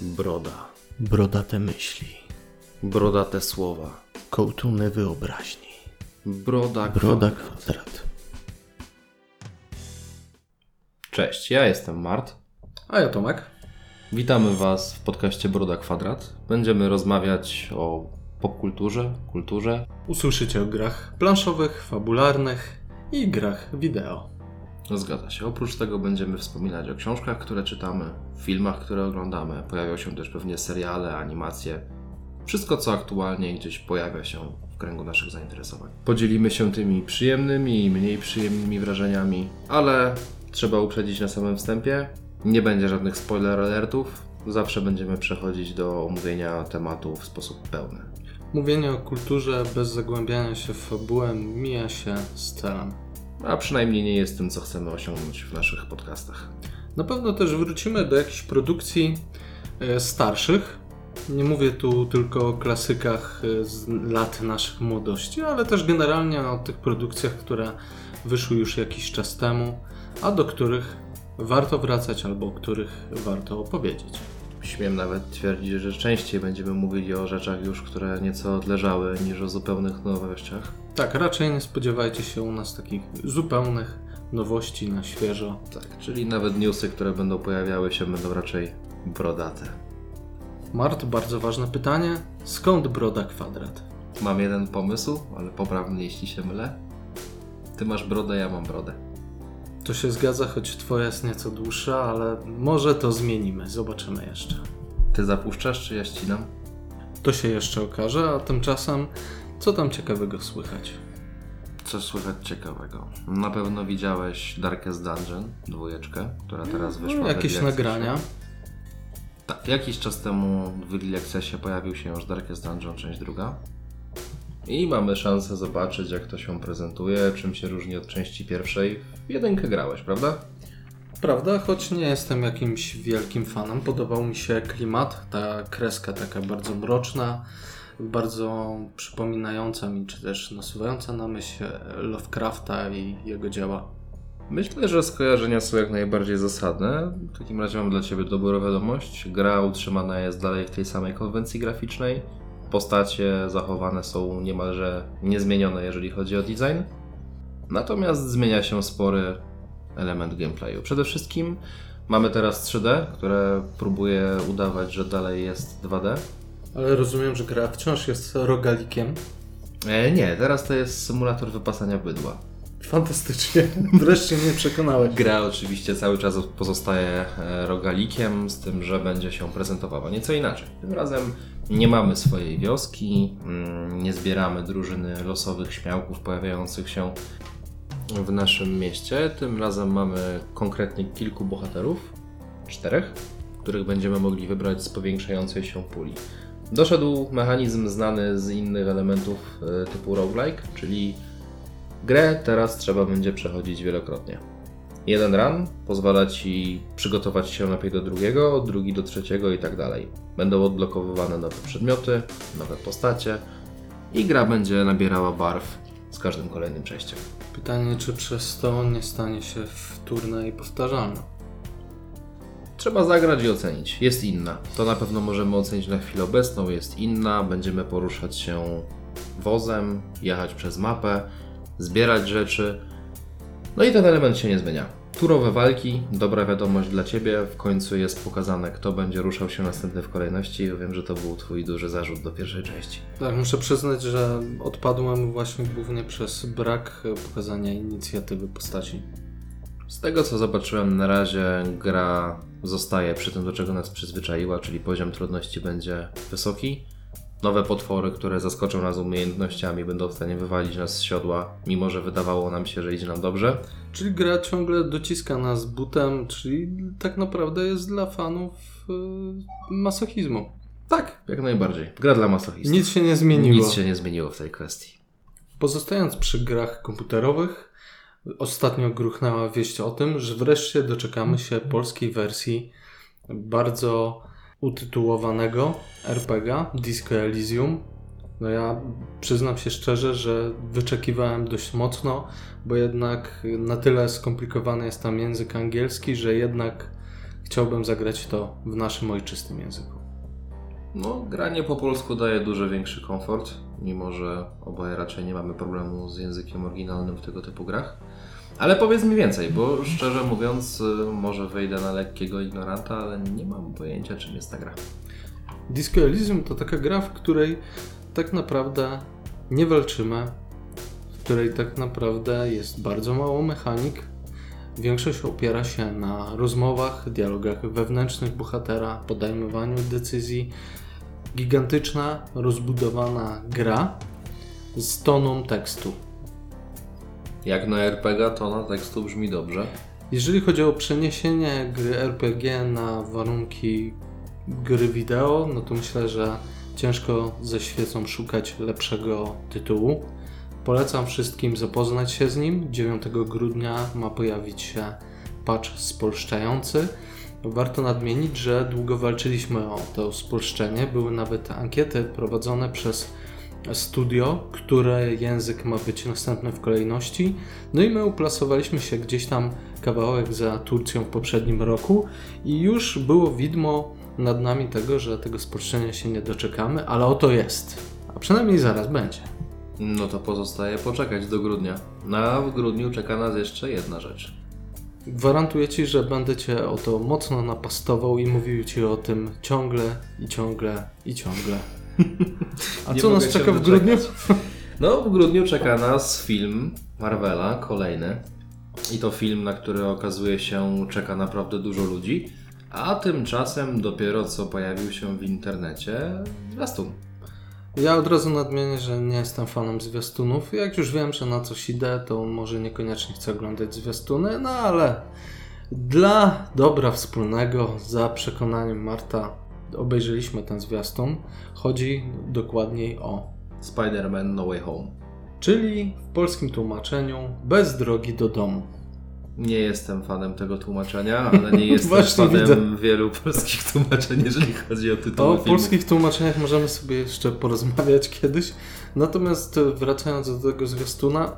Broda. Brodate myśli, Brodate słowa. kołtuny wyobraźni. Broda. Broda kwa- kwadrat. Cześć, ja jestem Mart. A ja Tomek. Witamy Was w podcaście Broda Kwadrat. Będziemy rozmawiać o popkulturze, kulturze. Usłyszycie o grach planszowych, fabularnych i grach wideo. Zgadza się. Oprócz tego będziemy wspominać o książkach, które czytamy, filmach, które oglądamy. Pojawią się też pewnie seriale, animacje. Wszystko, co aktualnie gdzieś pojawia się w kręgu naszych zainteresowań. Podzielimy się tymi przyjemnymi i mniej przyjemnymi wrażeniami, ale trzeba uprzedzić na samym wstępie. Nie będzie żadnych spoiler alertów. Zawsze będziemy przechodzić do omówienia tematu w sposób pełny. Mówienie o kulturze bez zagłębiania się w fabułę mija się z celem. A przynajmniej nie jest tym, co chcemy osiągnąć w naszych podcastach. Na pewno też wrócimy do jakichś produkcji e, starszych. Nie mówię tu tylko o klasykach e, z lat naszych młodości, ale też generalnie o tych produkcjach, które wyszły już jakiś czas temu, a do których warto wracać albo o których warto opowiedzieć. Śmiem nawet twierdzić, że częściej będziemy mówili o rzeczach już, które nieco odleżały, niż o zupełnych nowościach. Tak, raczej nie spodziewajcie się u nas takich zupełnych nowości na świeżo. Tak, czyli nawet newsy, które będą pojawiały się, będą raczej brodate. Mart, bardzo ważne pytanie. Skąd broda kwadrat? Mam jeden pomysł, ale popraw mnie, jeśli się mylę. Ty masz brodę, ja mam brodę. To się zgadza, choć twoja jest nieco dłuższa, ale może to zmienimy. Zobaczymy jeszcze. Ty zapuszczasz, czy ja ścinam? To się jeszcze okaże, a tymczasem co tam ciekawego słychać? Co słychać ciekawego? Na pewno widziałeś Darkest Dungeon, dwójeczkę, która teraz wyszła. No, w jakieś nagrania. Tak, jakiś czas temu w Early Accessie pojawił się już Darkest Dungeon, część druga. I mamy szansę zobaczyć, jak to się prezentuje, czym się różni od części pierwszej. W jedynkę grałeś, prawda? Prawda, choć nie jestem jakimś wielkim fanem, podobał mi się klimat, ta kreska taka bardzo mroczna, bardzo przypominająca mi, czy też nasuwająca na myśl Lovecrafta i jego dzieła. Myślę, że skojarzenia są jak najbardziej zasadne. W takim razie mam dla Ciebie dobrą wiadomość. Gra utrzymana jest dalej w tej samej konwencji graficznej. Postacie zachowane są niemalże niezmienione, jeżeli chodzi o design. Natomiast zmienia się spory element gameplayu. Przede wszystkim mamy teraz 3D, które próbuje udawać, że dalej jest 2D. Ale rozumiem, że gra wciąż jest rogalikiem. E, nie, teraz to jest symulator wypasania bydła. Fantastycznie, wreszcie mnie przekonałeś. Gra oczywiście cały czas pozostaje e, rogalikiem, z tym, że będzie się prezentowała nieco inaczej. Tym razem nie mamy swojej wioski, mm, nie zbieramy drużyny losowych śmiałków pojawiających się w naszym mieście. Tym razem mamy konkretnie kilku bohaterów, czterech, których będziemy mogli wybrać z powiększającej się puli. Doszedł mechanizm znany z innych elementów e, typu roguelike, czyli Grę teraz trzeba będzie przechodzić wielokrotnie. Jeden run pozwala Ci przygotować się lepiej do drugiego, drugi do trzeciego i tak dalej. Będą odblokowywane nowe przedmioty, nowe postacie i gra będzie nabierała barw z każdym kolejnym przejściem. Pytanie, czy przez to nie stanie się wtórne i powtarzalne? Trzeba zagrać i ocenić. Jest inna. To na pewno możemy ocenić na chwilę obecną. Jest inna. Będziemy poruszać się wozem, jechać przez mapę, zbierać rzeczy. No i ten element się nie zmienia. Turowe walki, dobra wiadomość dla Ciebie. W końcu jest pokazane, kto będzie ruszał się następny w kolejności. Wiem, że to był Twój duży zarzut do pierwszej części. Tak, muszę przyznać, że odpadłem właśnie głównie przez brak pokazania inicjatywy postaci. Z tego co zobaczyłem na razie, gra zostaje przy tym, do czego nas przyzwyczaiła, czyli poziom trudności będzie wysoki. Nowe potwory, które zaskoczą nas umiejętnościami, będą w stanie wywalić nas z siodła, mimo że wydawało nam się, że idzie nam dobrze. Czyli gra ciągle dociska nas butem, czyli tak naprawdę jest dla fanów yy, masochizmu. Tak, jak najbardziej. Gra dla masochistów. Nic się nie zmieniło. Nic się nie zmieniło w tej kwestii. Pozostając przy grach komputerowych, ostatnio gruchnęła wieść o tym, że wreszcie doczekamy się polskiej wersji bardzo utytułowanego RPGa Disco Elysium. No ja przyznam się szczerze, że wyczekiwałem dość mocno, bo jednak na tyle skomplikowany jest tam język angielski, że jednak chciałbym zagrać to w naszym ojczystym języku. No, granie po polsku daje dużo większy komfort, mimo że oboje raczej nie mamy problemu z językiem oryginalnym w tego typu grach. Ale powiedz mi więcej, bo szczerze mówiąc, y, może wejdę na lekkiego ignoranta, ale nie mam pojęcia, czym jest ta gra. Disco Elysium to taka gra, w której tak naprawdę nie walczymy, w której tak naprawdę jest bardzo mało mechanik. Większość opiera się na rozmowach, dialogach wewnętrznych bohatera, podejmowaniu decyzji. Gigantyczna, rozbudowana gra z toną tekstu. Jak na RPG, to na tekstu brzmi dobrze. Jeżeli chodzi o przeniesienie gry RPG na warunki gry wideo, no to myślę, że ciężko ze świecą szukać lepszego tytułu. Polecam wszystkim zapoznać się z nim. 9 grudnia ma pojawić się patch spolszczający. Warto nadmienić, że długo walczyliśmy o to spolszczenie. Były nawet ankiety prowadzone przez studio, które język ma być następny w kolejności. No i my uplasowaliśmy się gdzieś tam kawałek za Turcją w poprzednim roku i już było widmo nad nami tego, że tego spolszczenia się nie doczekamy, ale oto jest. A przynajmniej zaraz będzie. No to pozostaje poczekać do grudnia. A w grudniu czeka nas jeszcze jedna rzecz. Gwarantuję Ci, że będę Cię o to mocno napastował i mówił Ci o tym ciągle i ciągle i ciągle. A co nas czeka w grudniu? No, w grudniu czeka nas film Marvela, kolejny. I to film, na który okazuje się czeka naprawdę dużo ludzi. A tymczasem dopiero co pojawił się w internecie zwiastun. Ja od razu nadmienię, że nie jestem fanem zwiastunów. Jak już wiem, że na coś idę, to może niekoniecznie chcę oglądać zwiastuny, no ale dla dobra wspólnego, za przekonaniem Marta, obejrzeliśmy ten zwiastun. Chodzi dokładniej o, Spider-Man No Way Home. czyli w polskim tłumaczeniu bez drogi do domu. Nie jestem fanem tego tłumaczenia, ale nie jestem fanem widzę. wielu polskich tłumaczeń, jeżeli chodzi o tytuły O filmów. polskich tłumaczeniach możemy sobie jeszcze porozmawiać kiedyś. Natomiast wracając do tego zwiastuna,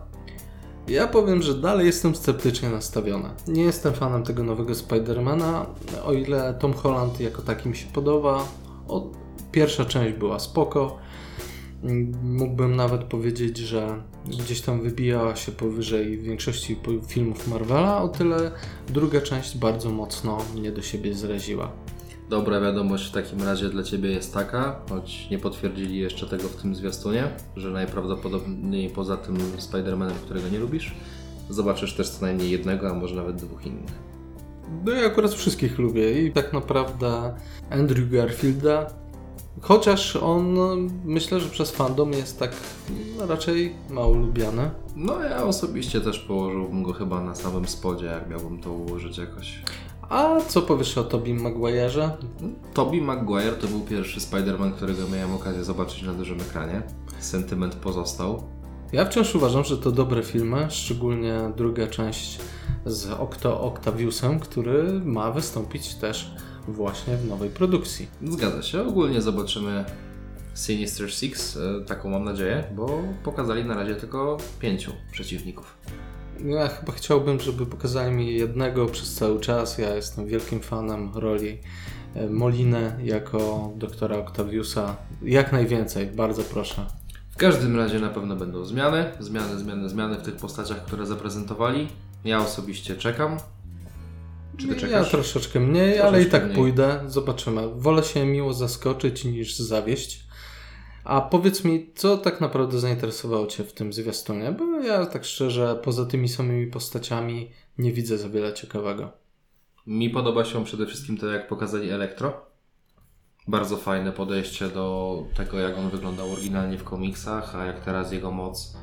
ja powiem, że dalej jestem sceptycznie nastawiony. Nie jestem fanem tego nowego Spidermana, o ile Tom Holland jako taki mi się podoba. O, pierwsza część była spoko. Mógłbym nawet powiedzieć, że gdzieś tam wybijała się powyżej większości filmów Marvela, o tyle druga część bardzo mocno mnie do siebie zraziła. Dobra wiadomość w takim razie dla Ciebie jest taka, choć nie potwierdzili jeszcze tego w tym zwiastunie, że najprawdopodobniej poza tym Spider-Manem, którego nie lubisz, zobaczysz też co najmniej jednego, a może nawet dwóch innych. No ja akurat wszystkich lubię i tak naprawdę Andrew Garfielda, chociaż on myślę, że przez fandom jest tak no, raczej mało lubiany. No ja osobiście też położyłbym go chyba na samym spodzie, jak miałbym to ułożyć jakoś. A co powiesz o Tobim Maguire'ze? Tobey Maguire to był pierwszy Spider-Man, którego miałem okazję zobaczyć na dużym ekranie. Sentyment pozostał. Ja wciąż uważam, że to dobre filmy, szczególnie druga część z Octo Octaviusem, który ma wystąpić też właśnie w nowej produkcji. Zgadza się. Ogólnie zobaczymy Sinister Six, e, taką mam nadzieję, bo pokazali na razie tylko pięciu przeciwników. Ja chyba chciałbym, żeby pokazali mi jednego przez cały czas. Ja jestem wielkim fanem roli e, Moliny jako doktora Octaviusa. Jak najwięcej, bardzo proszę. W każdym razie na pewno będą zmiany, zmiany, zmiany, zmiany w tych postaciach, które zaprezentowali. Ja osobiście czekam. Czy ty Ja czekasz? troszeczkę mniej, ale i Troszeczkę tak mniej. pójdę. Zobaczymy. Wolę się miło zaskoczyć niż zawieść. A powiedz mi, co tak naprawdę zainteresowało Cię w tym zwiastunie? Bo ja tak szczerze, poza tymi samymi postaciami nie widzę za wiele ciekawego. Mi podoba się przede wszystkim to, jak pokazali Elektro. Bardzo fajne podejście do tego, jak on wyglądał oryginalnie w komiksach, a jak teraz jego moc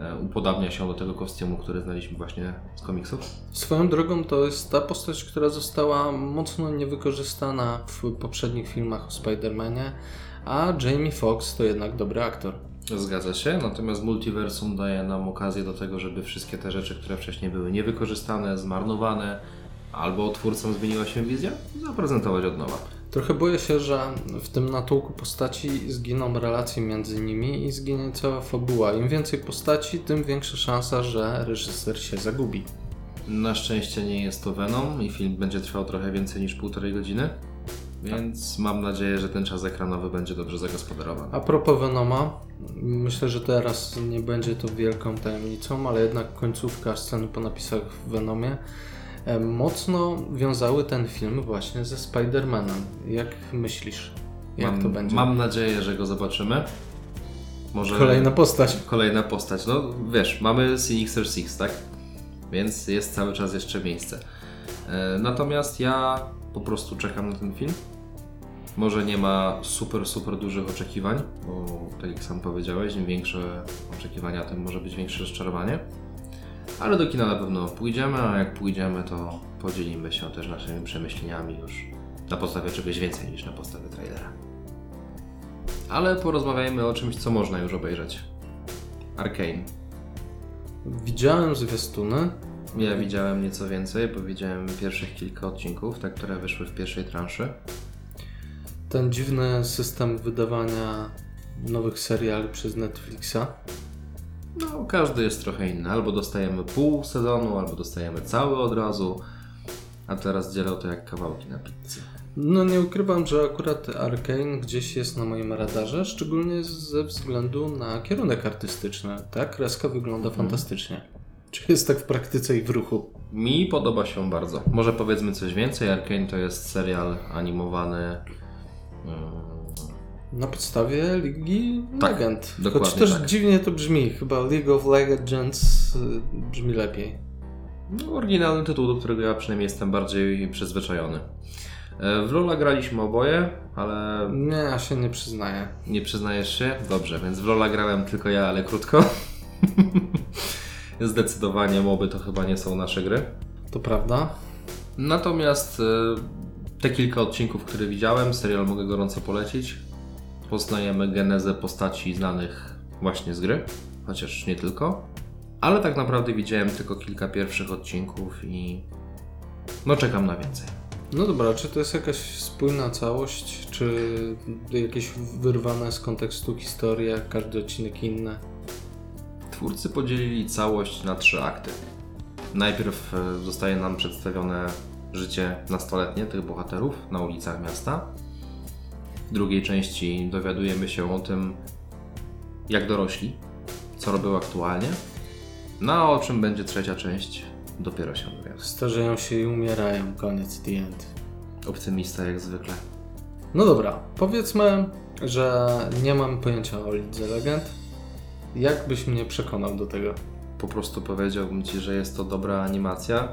e, upodabnia się do tego kostiumu, który znaliśmy właśnie z komiksów. Swoją drogą to jest ta postać, która została mocno niewykorzystana w poprzednich filmach o Spider-Manie, a Jamie Foxx to jednak dobry aktor. Zgadza się, natomiast multiversum daje nam okazję do tego, żeby wszystkie te rzeczy, które wcześniej były niewykorzystane, zmarnowane, albo twórcom zmieniła się wizja, zaprezentować od nowa. Trochę boję się, że w tym natłoku postaci zginą relacje między nimi i zginie cała fabuła. Im więcej postaci, tym większa szansa, że reżyser się zagubi. Na szczęście nie jest to Venom i film będzie trwał trochę więcej niż półtorej godziny, więc mam nadzieję, że ten czas ekranowy będzie dobrze zagospodarowany. A propos Venoma, myślę, że teraz nie będzie to wielką tajemnicą, ale jednak końcówka sceny po napisach w Venomie e, mocno wiązały ten film właśnie ze Spider-Manem. Jak myślisz? Jak mam, to będzie? Mam nadzieję, że go zobaczymy. Może Kolejna postać. Kolejna postać. No wiesz, mamy Sinister Six, tak? Więc jest cały czas jeszcze miejsce. E, Natomiast ja po prostu czekam na ten film. Może nie ma super, super dużych oczekiwań, bo tak jak sam powiedziałeś, im większe oczekiwania, tym może być większe rozczarowanie. Ale do kina na pewno pójdziemy, a jak pójdziemy, to podzielimy się też naszymi przemyśleniami już na podstawie czegoś więcej niż na podstawie trailera. Ale porozmawiajmy o czymś, co można już obejrzeć. Arcane. Widziałem zwiastuny. Ja widziałem nieco więcej, bo widziałem pierwszych kilka odcinków, te, które wyszły w pierwszej transzy. Ten dziwny system wydawania nowych seriali przez Netflixa. No, każdy jest trochę inny. Albo dostajemy pół sezonu, albo dostajemy cały od razu. A teraz dzielą to jak kawałki na pizzę. No nie ukrywam, że akurat Arkane gdzieś jest na moim radarze, szczególnie ze względu na kierunek artystyczny. Ta kreska wygląda fantastycznie. Czy jest tak w praktyce i w ruchu? Mi podoba się bardzo. Może powiedzmy coś więcej. Arcane to jest serial animowany. mm, Na podstawie Ligi Tak, Legend. dokładnie Choć też tak. dziwnie to brzmi. Chyba League of Legends y, brzmi lepiej. No, oryginalny tytuł, do którego ja przynajmniej jestem bardziej przyzwyczajony. E, W Lola graliśmy oboje, ale Nie, ja się nie przyznaję. Nie przyznajesz się? Dobrze, więc w Lola grałem tylko ja, ale krótko. Zdecydowanie moby to chyba nie są nasze gry. To prawda? Natomiast e, te kilka odcinków, które widziałem, serial mogę gorąco polecić. Poznajemy genezę postaci znanych właśnie z gry, chociaż nie tylko. Ale tak naprawdę widziałem tylko kilka pierwszych odcinków i no czekam na więcej. No dobra, czy to jest jakaś spójna całość, czy jakieś wyrwane z kontekstu historia, każdy odcinek inny? Twórcy podzielili całość na trzy akty. Najpierw e, zostaje nam przedstawione życie nastoletnie tych bohaterów na ulicach miasta. W drugiej części dowiadujemy się o tym, jak dorośli, co robią aktualnie. No a o czym będzie trzecia część, dopiero się dowiemy. Starzeją się i umierają, koniec, the end. Optymista jak zwykle. No dobra, powiedzmy, że nie mam pojęcia o Lidze Legend. Jak byś mnie przekonał do tego? Po prostu powiedziałbym Ci, że jest to dobra animacja,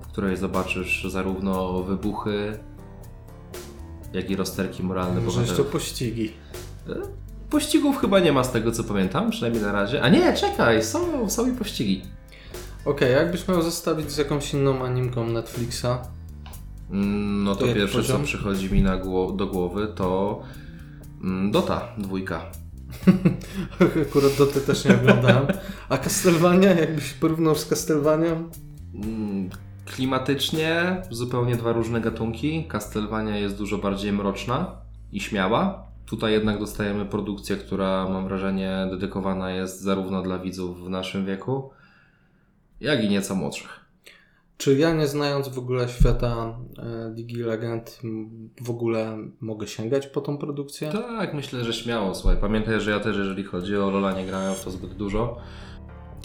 w której zobaczysz zarówno wybuchy, jak i rozterki moralne bohaterów. Sześciopościgi. Pościgów chyba nie ma z tego co pamiętam, przynajmniej na razie. A nie, czekaj, są, są i pościgi. Okej, jakbyś miał zestawić z jakąś inną animką Netflixa? Mm, No To to pierwsze poziom? co przychodzi mi na gło- do głowy to mm, Dota dwójka. Akurat do też nie oglądałem. A Castlevania, jakbyś porównał z Castlevanią? Mm, Klimatycznie zupełnie dwa różne gatunki. Castlevania jest dużo bardziej mroczna i śmiała. Tutaj jednak dostajemy produkcję, która mam wrażenie dedykowana jest zarówno dla widzów w naszym wieku, jak i nieco młodszych. Czy ja nie znając w ogóle świata e, Ligi Legend w ogóle mogę sięgać po tą produkcję? Tak, myślę, że śmiało. Słuchaj, pamiętaj, że ja też, jeżeli chodzi o Lola, nie grałem w to zbyt dużo.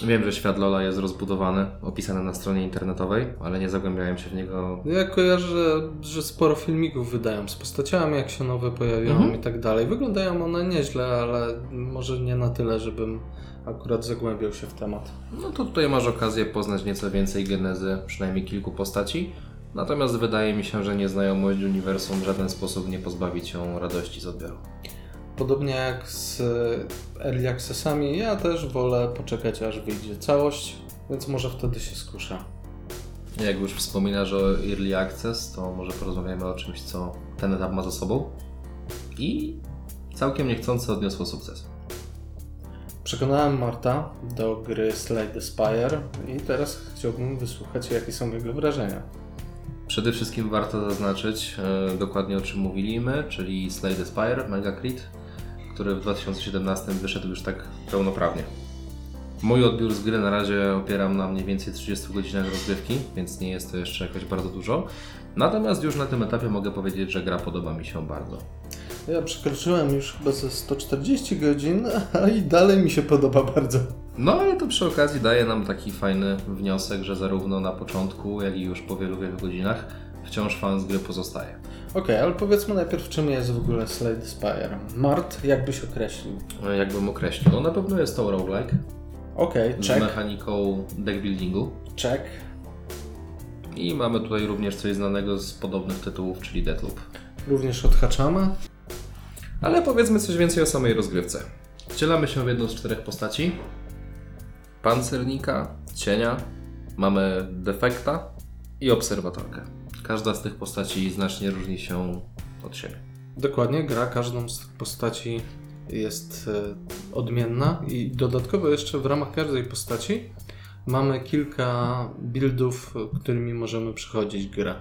Wiem, że świat Lola jest rozbudowany, opisany na stronie internetowej, ale nie zagłębiałem się w niego. Ja kojarzę, że, że sporo filmików wydają z postaciami, jak się nowe pojawiają Mhm. i tak dalej. Wyglądają one nieźle, ale może nie na tyle, żebym akurat zagłębiał się w temat. No to tutaj masz okazję poznać nieco więcej genezy przynajmniej kilku postaci. Natomiast wydaje mi się, że nieznajomość uniwersum w żaden sposób nie pozbawi cię radości z odbioru. Podobnie jak z e, Early Accessami, ja też wolę poczekać aż wyjdzie całość, więc może wtedy się skuszę. Jak już wspominasz o Early Access, to może porozmawiamy o czymś, co ten etap ma za sobą. I całkiem niechcący odniosło sukces. Przekonałem Marta do gry Slay the Spire i teraz chciałbym wysłuchać, jakie są jego wrażenia. Przede wszystkim warto zaznaczyć e, dokładnie o czym mówiliśmy, czyli Slay the Spire, Mega Crit, który w 2017 wyszedł już tak pełnoprawnie. Mój odbiór z gry na razie opieram na mniej więcej 30 godzinach rozgrywki, więc nie jest to jeszcze jakoś bardzo dużo. Natomiast już na tym etapie mogę powiedzieć, że gra podoba mi się bardzo. Ja przekroczyłem już chyba ze 140 godzin, a i dalej mi się podoba bardzo. No ale to przy okazji daje nam taki fajny wniosek, że zarówno na początku, jak i już po wielu, wielu godzinach wciąż fan z gry pozostaje. Okej, ale powiedzmy najpierw, czym jest w ogóle Slade Spire. Mart, jak byś określił? No, Jakbym określił, no na pewno jest to roguelike Okej, z check, mechaniką deck buildingu. check. I mamy tutaj również coś znanego z podobnych tytułów, czyli Deathloop. Również odhaczamy. Ale powiedzmy coś więcej o samej rozgrywce. Wcielamy się w jedną z czterech postaci. Pancernika, cienia, mamy defekta i obserwatorkę. Każda z tych postaci znacznie różni się od siebie. Dokładnie, gra każdą z tych postaci jest e, odmienna i dodatkowo jeszcze w ramach każdej postaci mamy kilka buildów, którymi możemy przechodzić grę.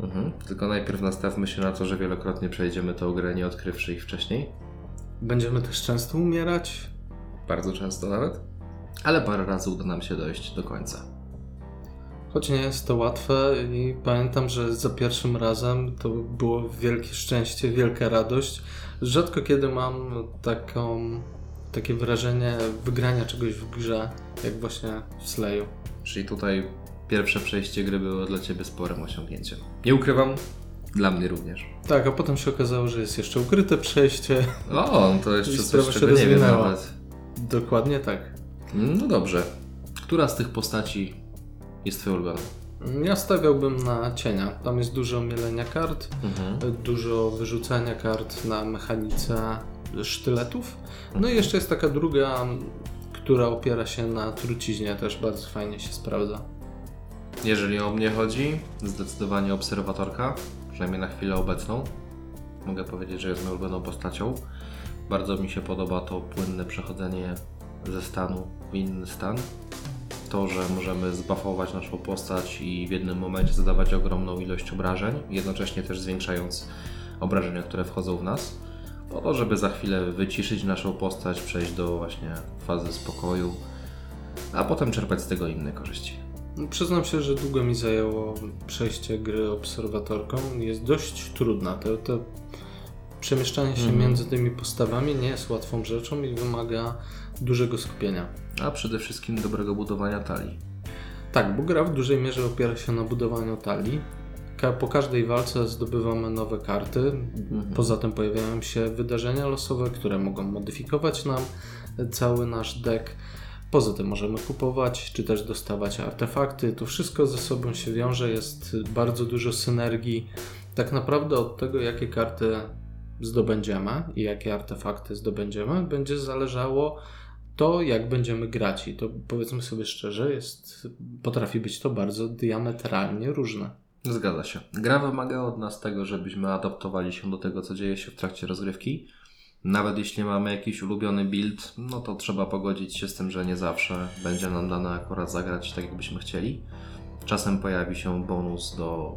Mhm. Tylko najpierw nastawmy się na to, że wielokrotnie przejdziemy tę grę nie odkrywszy ich wcześniej. Będziemy też często umierać. Bardzo często nawet. Ale parę razy uda nam się dojść do końca. Choć nie jest to łatwe i pamiętam, że za pierwszym razem to było wielkie szczęście, wielka radość. Rzadko kiedy mam taką, takie wrażenie wygrania czegoś w grze, jak właśnie w Slayu. Czyli tutaj pierwsze przejście gry było dla Ciebie sporym osiągnięciem. Nie ukrywam, dla mnie również. Tak, a potem się okazało, że jest jeszcze ukryte przejście. O, to jeszcze coś, czego nie wiem rozwinęła. nawet. Dokładnie tak. No dobrze. Która z tych postaci jest Twoją ulubioną? Ja stawiałbym na cienia. Tam jest dużo mielenia kart, Mhm. dużo wyrzucania kart na mechanice sztyletów. No i jeszcze jest taka druga, która opiera się na truciźnie, też bardzo fajnie się sprawdza. Jeżeli o mnie chodzi, zdecydowanie obserwatorka, przynajmniej na chwilę obecną. Mogę powiedzieć, że jest moją ulubioną postacią. Bardzo mi się podoba to płynne przechodzenie ze stanu w inny stan. To, że możemy zbafować naszą postać i w jednym momencie zadawać ogromną ilość obrażeń, jednocześnie też zwiększając obrażenia, które wchodzą w nas, po to, żeby za chwilę wyciszyć naszą postać, przejść do właśnie fazy spokoju, a potem czerpać z tego inne korzyści. Przyznam się, że długo mi zajęło przejście gry obserwatorką. Jest dość trudna. To, to przemieszczanie się Mhm. między tymi postawami nie jest łatwą rzeczą i wymaga dużego skupienia. A przede wszystkim dobrego budowania talii. Tak, bo gra w dużej mierze opiera się na budowaniu talii. Po każdej walce zdobywamy nowe karty. Poza tym pojawiają się wydarzenia losowe, które mogą modyfikować nam cały nasz deck. Poza tym możemy kupować, czy też dostawać artefakty. To wszystko ze sobą się wiąże, jest bardzo dużo synergii. Tak naprawdę od tego, jakie karty zdobędziemy i jakie artefakty zdobędziemy, będzie zależało to, jak będziemy grać. I to powiedzmy sobie szczerze, jest, potrafi być to bardzo diametralnie różne. Zgadza się. Gra wymaga od nas tego, żebyśmy adaptowali się do tego, co dzieje się w trakcie rozgrywki. Nawet jeśli mamy jakiś ulubiony build, no to trzeba pogodzić się z tym, że nie zawsze będzie nam dane akurat zagrać tak, jakbyśmy chcieli. Czasem pojawi się bonus do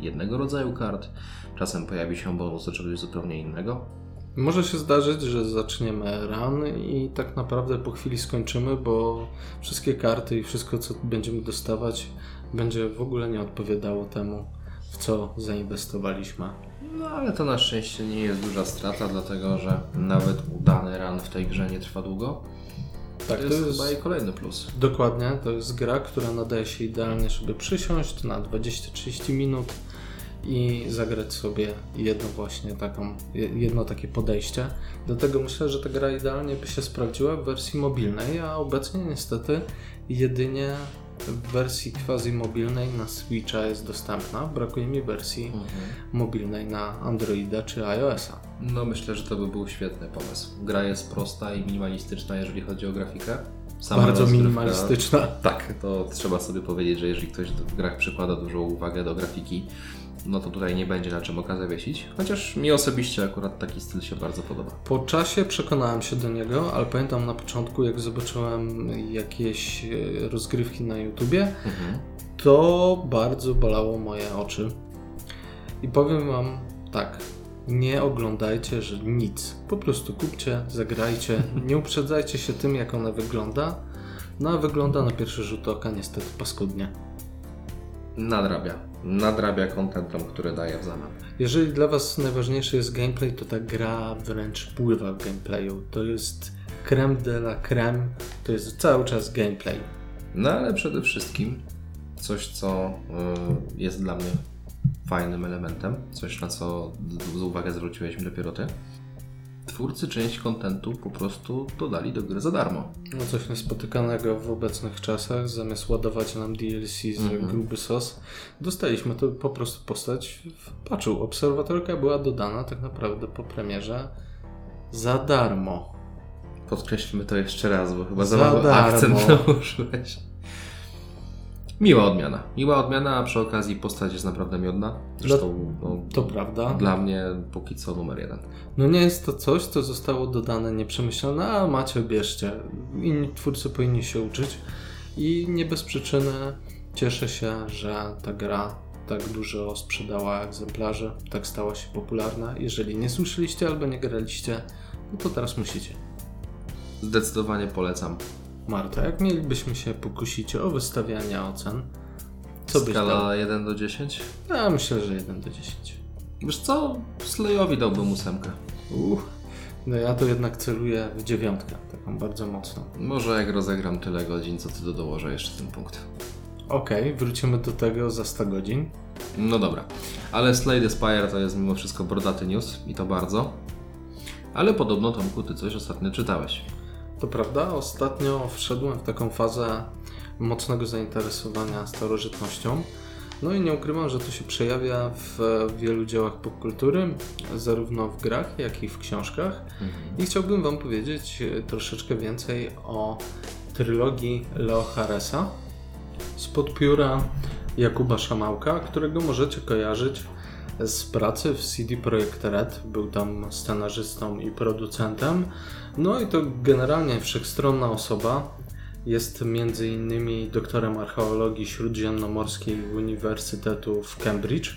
jednego rodzaju kart, czasem pojawi się bonus do czegoś zupełnie innego. Może się zdarzyć, że zaczniemy run i tak naprawdę po chwili skończymy, bo wszystkie karty i wszystko, co będziemy dostawać, będzie w ogóle nie odpowiadało temu, w co zainwestowaliśmy. No ale to na szczęście nie jest duża strata, dlatego że nawet udany run w tej grze nie trwa długo. Tak, to jest, chyba i kolejny plus. Dokładnie, to jest gra, która nadaje się idealnie, żeby przysiąść na 20-30 minut i zagrać sobie jedno właśnie taką, jedno takie podejście. Dlatego myślę, że ta gra idealnie by się sprawdziła w wersji mobilnej, a obecnie niestety jedynie w wersji quasi mobilnej na Switcha jest dostępna. Brakuje mi wersji mobilnej na Androida czy iOS-a. No myślę, że to by był świetny pomysł. Gra jest prosta i minimalistyczna, jeżeli chodzi o grafikę. Sama Bardzo rozgrywka- minimalistyczna. Tak, to trzeba sobie powiedzieć, że jeżeli ktoś w grach przykłada dużą uwagę do grafiki, no to tutaj nie będzie na czym oka zawiesić. Chociaż mi osobiście akurat taki styl się bardzo podoba. Po czasie przekonałem się do niego, ale pamiętam na początku, jak zobaczyłem jakieś e, rozgrywki na YouTubie, to bardzo bolało moje oczy. I powiem Wam tak, nie oglądajcie, że nic. Po prostu kupcie, zagrajcie, nie uprzedzajcie się tym, jak ona wygląda. no a wygląda na pierwszy rzut oka niestety paskudnie. Nadrabia. Nadrabia kontentem, który daje w zamian. Jeżeli dla Was najważniejszy jest gameplay, to ta gra wręcz pływa w gameplayu. To jest creme de la creme, to jest cały czas gameplay. No ale przede wszystkim coś, co y, jest dla mnie fajnym elementem, coś na co uwagę zwróciłeś mi dopiero ty. Twórcy część kontentu po prostu dodali do gry za darmo. No coś niespotykanego w obecnych czasach. Zamiast ładować nam DLC za gruby sos, dostaliśmy to po prostu postać w patchu. Obserwatorka była dodana tak naprawdę po premierze za darmo. Podkreślmy to jeszcze raz, bo chyba Za za mały darmo. akcent nałożyłeś. Miła odmiana. Miła odmiana, a przy okazji postać jest naprawdę miodna. Zresztą no, To prawda. dla mnie póki co numer jeden. No nie jest to coś, co zostało dodane nieprzemyślane, a macie, bierzcie. Inni twórcy powinni się uczyć i nie bez przyczyny cieszę się, że ta gra tak dużo sprzedała egzemplarzy, tak stała się popularna. Jeżeli nie słyszeliście albo nie graliście, no to teraz musicie. Zdecydowanie polecam. Marta, jak mielibyśmy się pokusić o wystawianie ocen, co byś dał? Skala 1 do 10? Ja myślę, że 1 do 10. Wiesz co? Slayowi dałbym ósemkę. Uch, no ja to jednak celuję w dziewiątkę, taką bardzo mocną. Może jak rozegram tyle godzin, co ty to dołożę jeszcze ten punkt. Okej, wrócimy do tego za 100 godzin. No dobra. Ale Slay the Spire to jest mimo wszystko brodaty news i to bardzo. Ale podobno, Tomku, ty coś ostatnio czytałeś. To prawda, ostatnio wszedłem w taką fazę mocnego zainteresowania starożytnością. No i nie ukrywam, że to się przejawia w wielu dziełach popkultury, zarówno w grach, jak i w książkach. I chciałbym Wam powiedzieć e, troszeczkę więcej o trylogii Leo Haresa spod pióra Jakuba Szamałka, którego możecie kojarzyć z pracy w CD Projekt Red. Był tam scenarzystą i producentem. No i to generalnie wszechstronna osoba. Jest między innymi doktorem archeologii śródziemnomorskiej Uniwersytetu w Cambridge,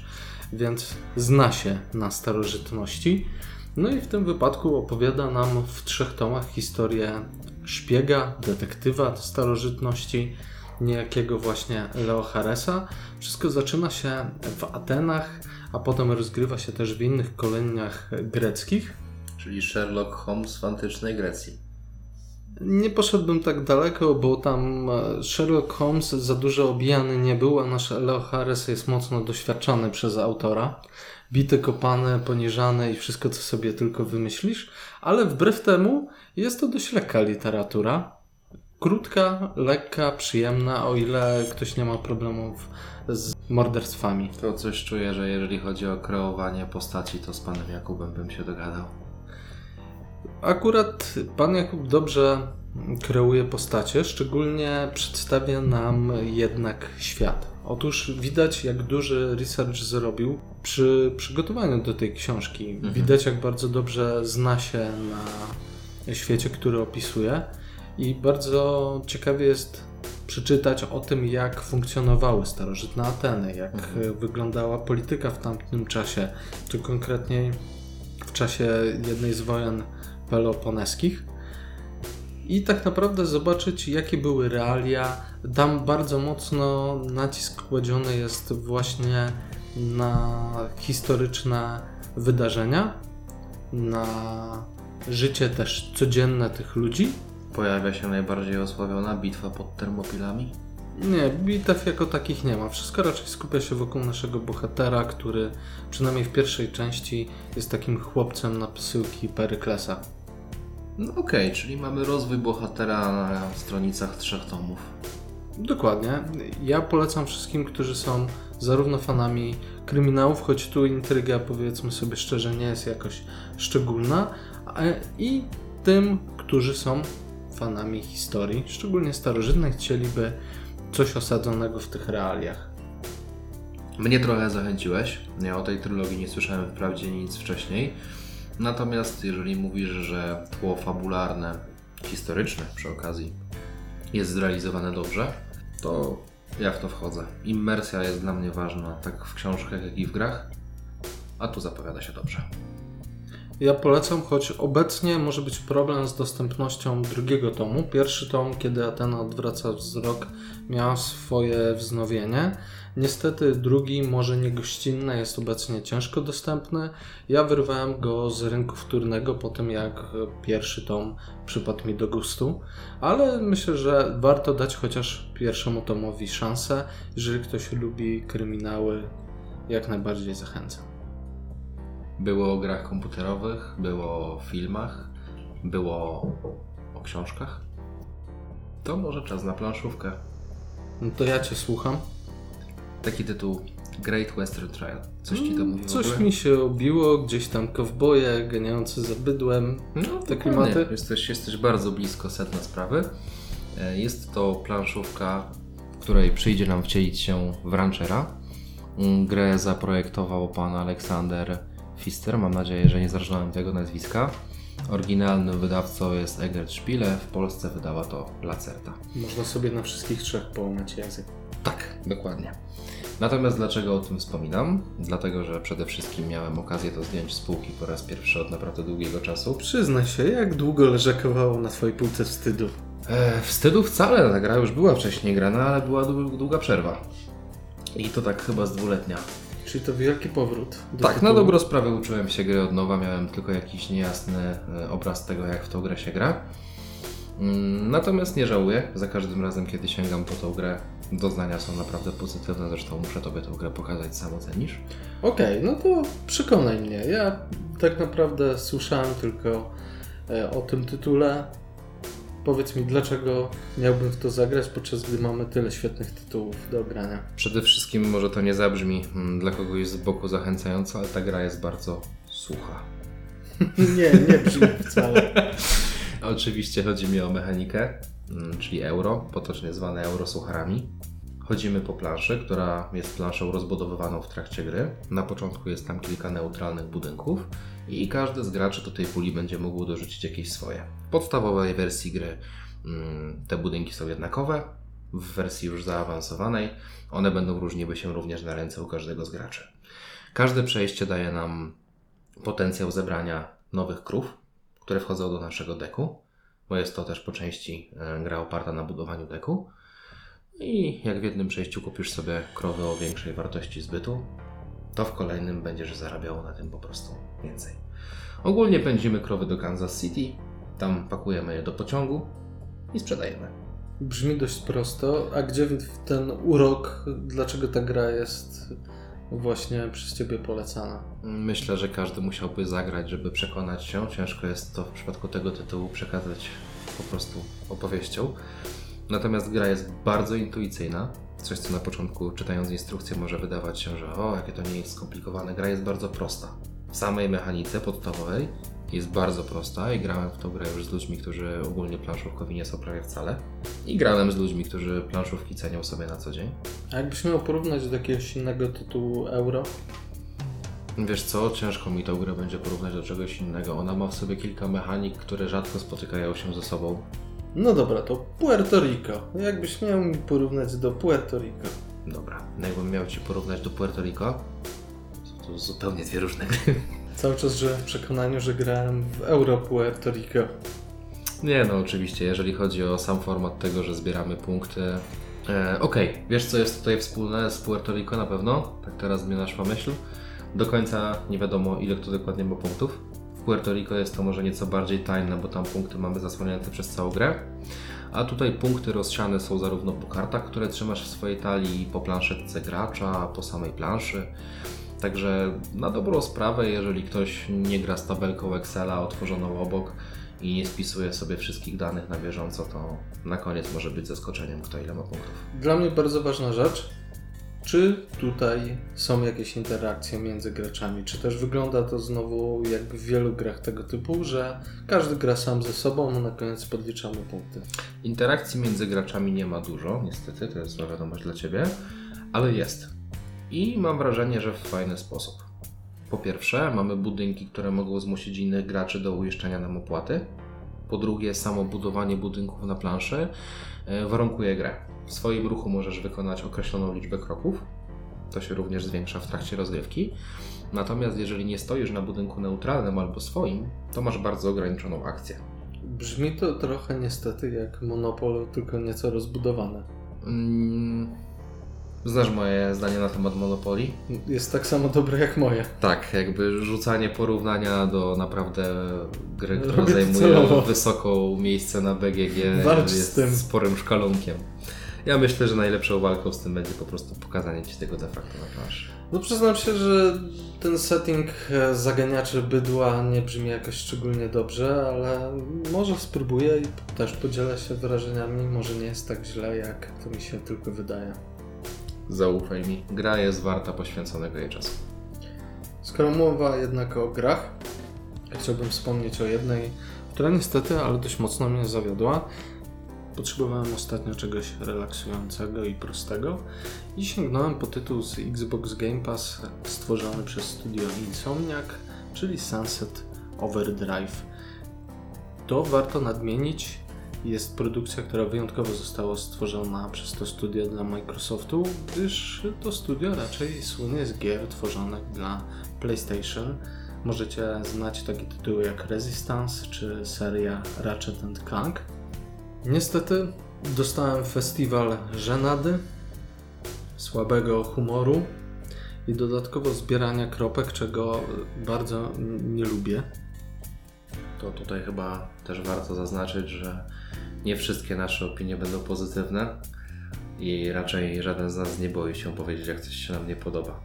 więc zna się na starożytności. No i w tym wypadku opowiada nam w trzech tomach historię szpiega, detektywa starożytności, niejakiego właśnie Leo Haresa. Wszystko zaczyna się w Atenach, a potem rozgrywa się też w innych koloniach greckich. Czyli Sherlock Holmes w antycznej Grecji. Nie poszedłbym tak daleko, bo tam e, Sherlock Holmes za dużo obijany nie był, a nasz Leo Harris jest mocno doświadczony przez autora. Bity, kopany, poniżany i wszystko, co sobie tylko wymyślisz, ale wbrew temu jest to dość lekka literatura. Krótka, lekka, przyjemna, o ile ktoś nie ma problemów z morderstwami. To coś czuję, że jeżeli chodzi o kreowanie postaci, to z panem Jakubem bym się dogadał. Akurat pan Jakub dobrze kreuje postacie, szczególnie przedstawia nam jednak świat. Otóż widać, jak duży research zrobił przy przygotowaniu do tej książki. Widać, jak bardzo dobrze zna się na świecie, który opisuje, i bardzo ciekawie jest przeczytać o tym, jak funkcjonowały starożytne Ateny, jak e, wyglądała polityka w tamtym czasie, czy konkretniej w czasie jednej z wojen peloponeskich i tak naprawdę zobaczyć, jakie były realia. Tam bardzo mocno nacisk kładziony jest właśnie na historyczne wydarzenia, na życie też codzienne tych ludzi. Pojawia się najbardziej osławiona bitwa pod Termopilami. Nie, bitew jako takich nie ma. Wszystko raczej skupia się wokół naszego bohatera, który przynajmniej w pierwszej części jest takim chłopcem na psyłki Peryklesa. No okej, czyli mamy rozwój bohatera na stronicach trzech tomów. Dokładnie. Ja polecam wszystkim, którzy są zarówno fanami kryminałów, choć tu intryga, powiedzmy sobie szczerze, nie jest jakoś szczególna, i tym, którzy są fanami historii, szczególnie starożytnej, chcieliby coś osadzonego w tych realiach. Mnie trochę zachęciłeś. Ja o tej trylogii nie słyszałem wprawdzie nic wcześniej. Natomiast jeżeli mówisz, że tło fabularne, historyczne przy okazji jest zrealizowane dobrze, to ja w to wchodzę. Immersja jest dla mnie ważna, tak w książkach, jak i w grach. A tu zapowiada się dobrze. Ja polecam, choć obecnie może być problem z dostępnością drugiego tomu. Pierwszy tom, kiedy Atena odwraca wzrok, miał swoje wznowienie. Niestety drugi, może nie gościnny, jest obecnie ciężko dostępny. Ja wyrwałem go z rynku wtórnego po tym, jak pierwszy tom przypadł mi do gustu, ale myślę, że warto dać chociaż pierwszemu tomowi szansę. Jeżeli ktoś lubi kryminały, jak najbardziej zachęcam. Było o grach komputerowych, było o filmach, było o książkach. To może czas na planszówkę. No to ja Cię słucham. Taki tytuł Great Western Trail. Coś ci to mówi w Coś mi się obiło, gdzieś tam kowboje ganiający za bydłem. No, te klimaty. Jesteś, jesteś bardzo blisko sedna sprawy. E, Jest to planszówka, w której przyjdzie nam wcielić się w ranchera. Mm, Grę zaprojektował pan Aleksander Fister. Mam nadzieję, że nie zrażałem tego nazwiska. Oryginalnym wydawcą jest Egert Spiele. W Polsce wydała to Lacerta. Można sobie na wszystkich trzech połamać język. Tak, dokładnie. Natomiast dlaczego o tym wspominam? Dlatego, że przede wszystkim miałem okazję to zdjąć z półki po raz pierwszy od naprawdę długiego czasu. Przyznaj się, jak długo leżakowało na Twojej półce wstydu? E, wstydu wcale, ta gra już była wcześniej grana, ale była dłu- długa przerwa. I to tak chyba z dwuletnia. Czyli to wielki powrót. do Tak, na tytułu. dobrą sprawę uczyłem się gry od nowa, miałem tylko jakiś niejasny e, obraz tego, jak w tą grę się gra. Mm, Natomiast nie żałuję, za każdym razem, kiedy sięgam po tą grę, doznania są naprawdę pozytywne, zresztą muszę Tobie tą grę pokazać, sam ocenisz. Okej, no to przekonaj mnie. Ja tak naprawdę słyszałem tylko e, o tym tytule. Powiedz mi, dlaczego miałbym w to zagrać, podczas gdy mamy tyle świetnych tytułów do grania. Przede wszystkim może to nie zabrzmi mm, dla kogoś z boku zachęcająco, ale ta gra jest bardzo sucha. nie, nie brzmi wcale. Oczywiście chodzi mi o mechanikę, mm, czyli euro, potocznie zwane euro sucharami. Chodzimy po planszy, która jest planszą rozbudowywaną w trakcie gry. Na początku jest tam kilka neutralnych budynków i każdy z graczy do tej puli będzie mógł dorzucić jakieś swoje. W podstawowej wersji gry mm, te budynki są jednakowe, w wersji już zaawansowanej one będą różniły się również na ręce u każdego z graczy. Każde przejście daje nam potencjał zebrania nowych krów, które wchodzą do naszego deku, bo jest to też po części e, gra oparta na budowaniu deku. I jak w jednym przejściu kupisz sobie krowy o większej wartości zbytu, to w kolejnym będziesz zarabiał na tym po prostu więcej. Ogólnie pędzimy krowy do Kansas City, tam pakujemy je do pociągu i sprzedajemy. Brzmi dość prosto. A gdzie ten urok, dlaczego ta gra jest właśnie przez Ciebie polecana? Myślę, że każdy musiałby zagrać, żeby przekonać się. Ciężko jest to w przypadku tego tytułu przekazać po prostu opowieścią. Natomiast gra jest bardzo intuicyjna. Coś, co na początku czytając instrukcję może wydawać się, że o, jakie to nie jest skomplikowane. Gra jest bardzo prosta. W samej mechanice podstawowej jest bardzo prosta i grałem w tą grę już z ludźmi, którzy ogólnie planszówkowi nie są prawie wcale. I grałem z ludźmi, którzy planszówki cenią sobie na co dzień. A jakbyś miał porównać do jakiegoś innego tytułu euro? Wiesz co, ciężko mi tą grę będzie porównać do czegoś innego. Ona ma w sobie kilka mechanik, które rzadko spotykają się ze sobą. No dobra, to Puerto Rico. Jakbyś miał mi porównać do Puerto Rico? Dobra, no jakbym miał Ci porównać do Puerto Rico, są to zupełnie dwie różne gry. Cały czas żyłem w przekonaniu, że grałem w Euro Puerto Rico. Nie no, oczywiście, jeżeli chodzi o sam format tego, że zbieramy punkty. E, Okej, wiesz co jest tutaj wspólne z Puerto Rico na pewno? Tak teraz mnie naszła myśl. Do końca nie wiadomo ile kto dokładnie ma punktów. W Puerto Rico jest to może nieco bardziej tajne, bo tam punkty mamy zasłonięte przez całą grę. A tutaj punkty rozsiane są zarówno po kartach, które trzymasz w swojej talii, po planszetce gracza, po samej planszy. Także na dobrą sprawę, jeżeli ktoś nie gra z tabelką Excela otworzoną obok i nie spisuje sobie wszystkich danych na bieżąco, to na koniec może być zaskoczeniem, kto ile ma punktów. Dla mnie bardzo ważna rzecz. Czy tutaj są jakieś interakcje między graczami? Czy też wygląda to znowu jak w wielu grach tego typu, że każdy gra sam ze sobą, no na koniec podliczamy punkty? Interakcji między graczami nie ma dużo, niestety, to jest zła wiadomość dla Ciebie, ale jest. I mam wrażenie, że w fajny sposób. Po pierwsze, mamy budynki, które mogą zmusić innych graczy do uiszczania nam opłaty. Po drugie, samo budowanie budynków na planszy e, warunkuje grę. W swoim ruchu możesz wykonać określoną liczbę kroków To się również zwiększa w trakcie rozgrywki. Natomiast jeżeli nie stoisz na budynku neutralnym albo swoim, to masz bardzo ograniczoną akcję. Brzmi to trochę niestety jak Monopol, tylko nieco rozbudowane. Mm, Znasz moje zdanie na temat Monopolii? Jest tak samo dobre jak moje. Tak, jakby rzucanie porównania do naprawdę gry, która Robię zajmuje celowo. wysoką miejsce na BGG Walcz z jest tym. sporym szkalunkiem. Ja myślę, że najlepszą walką z tym będzie po prostu pokazanie Ci tego de facto na planszy. No przyznam się, że ten setting e, zaganiaczy bydła nie brzmi jakoś szczególnie dobrze, ale może spróbuję i też podzielę się wrażeniami. Może nie jest tak źle, jak to mi się tylko wydaje. Zaufaj mi, gra jest warta poświęconego jej czasu. Skoro mowa jednak o grach, chciałbym wspomnieć o jednej, która niestety, ale dość mocno mnie zawiodła. Potrzebowałem ostatnio czegoś relaksującego i prostego i sięgnąłem po tytuł z Xbox Game Pass stworzony przez studio Insomniac, czyli Sunset Overdrive. To warto nadmienić, jest produkcja, która wyjątkowo została stworzona przez to studio dla Microsoftu, gdyż to studio raczej słynie z gier tworzonych dla PlayStation. Możecie znać takie tytuły jak Resistance czy seria Ratchet Clank. Niestety dostałem festiwal żenady, słabego humoru i dodatkowo zbierania kropek, czego bardzo nie lubię. To tutaj chyba też warto zaznaczyć, że nie wszystkie nasze opinie będą pozytywne i raczej żaden z nas nie boi się powiedzieć, jak coś się nam nie podoba.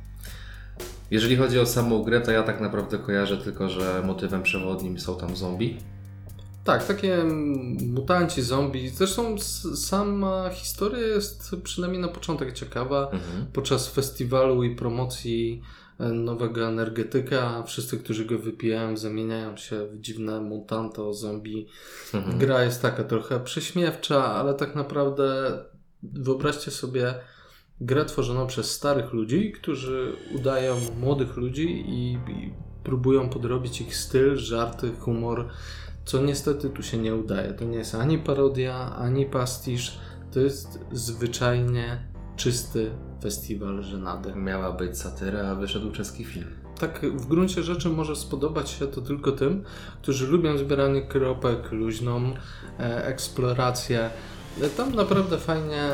Jeżeli chodzi o samą grę, to ja tak naprawdę kojarzę tylko, że motywem przewodnim są tam zombie. Tak, takie mm, mutanci, zombie. Zresztą sama historia jest przynajmniej na początek ciekawa. Mhm. Podczas festiwalu i promocji e, nowego energetyka wszyscy, którzy go wypijają, zamieniają się w dziwne mutanto, zombie. Mhm. Gra jest taka trochę prześmiewcza, ale tak naprawdę wyobraźcie sobie grę tworzoną przez starych ludzi, którzy udają młodych ludzi i, i próbują podrobić ich styl, żarty, humor, co niestety tu się nie udaje. To nie jest ani parodia, ani pastisz, to jest zwyczajnie czysty festiwal żenady. Miała być satyra, a wyszedł czeski film. Tak w gruncie rzeczy może spodobać się to tylko tym, którzy lubią zbieranie kropek, luźną e, eksplorację. E, Tam naprawdę fajnie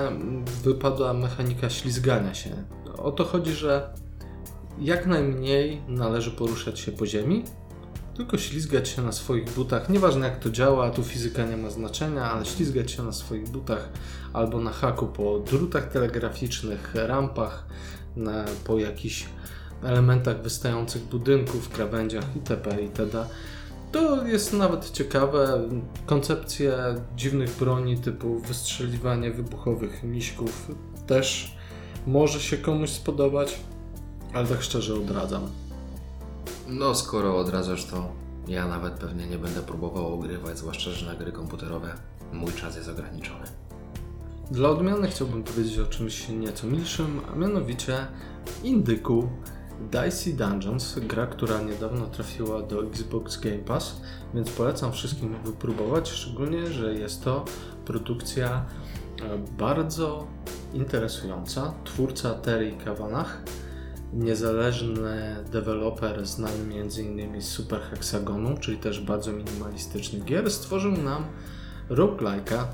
wypadła mechanika ślizgania się. O to chodzi, że jak najmniej należy poruszać się po ziemi, tylko ślizgać się na swoich butach. Nieważne jak to działa, tu fizyka nie ma znaczenia, ale ślizgać się na swoich butach albo na haku po drutach telegraficznych, rampach, na, po jakichś elementach wystających budynków, krawędziach itp. itd. To jest nawet ciekawe. Koncepcje dziwnych broni typu wystrzeliwanie wybuchowych miśków też może się komuś spodobać, ale tak szczerze odradzam. No, skoro odradzasz to, ja nawet pewnie nie będę próbował ogrywać, zwłaszcza, że na gry komputerowe mój czas jest ograniczony. Dla odmiany chciałbym powiedzieć o czymś nieco milszym, a mianowicie Indyku Dicey Dungeons, gra, która niedawno trafiła do Xbox Game Pass, więc polecam wszystkim wypróbować, szczególnie, że jest to produkcja e, bardzo interesująca. Twórca Terry Kavanagh, niezależny deweloper znany m.in. z Super Hexagonu, czyli też bardzo minimalistycznych gier, stworzył nam roguelike'a,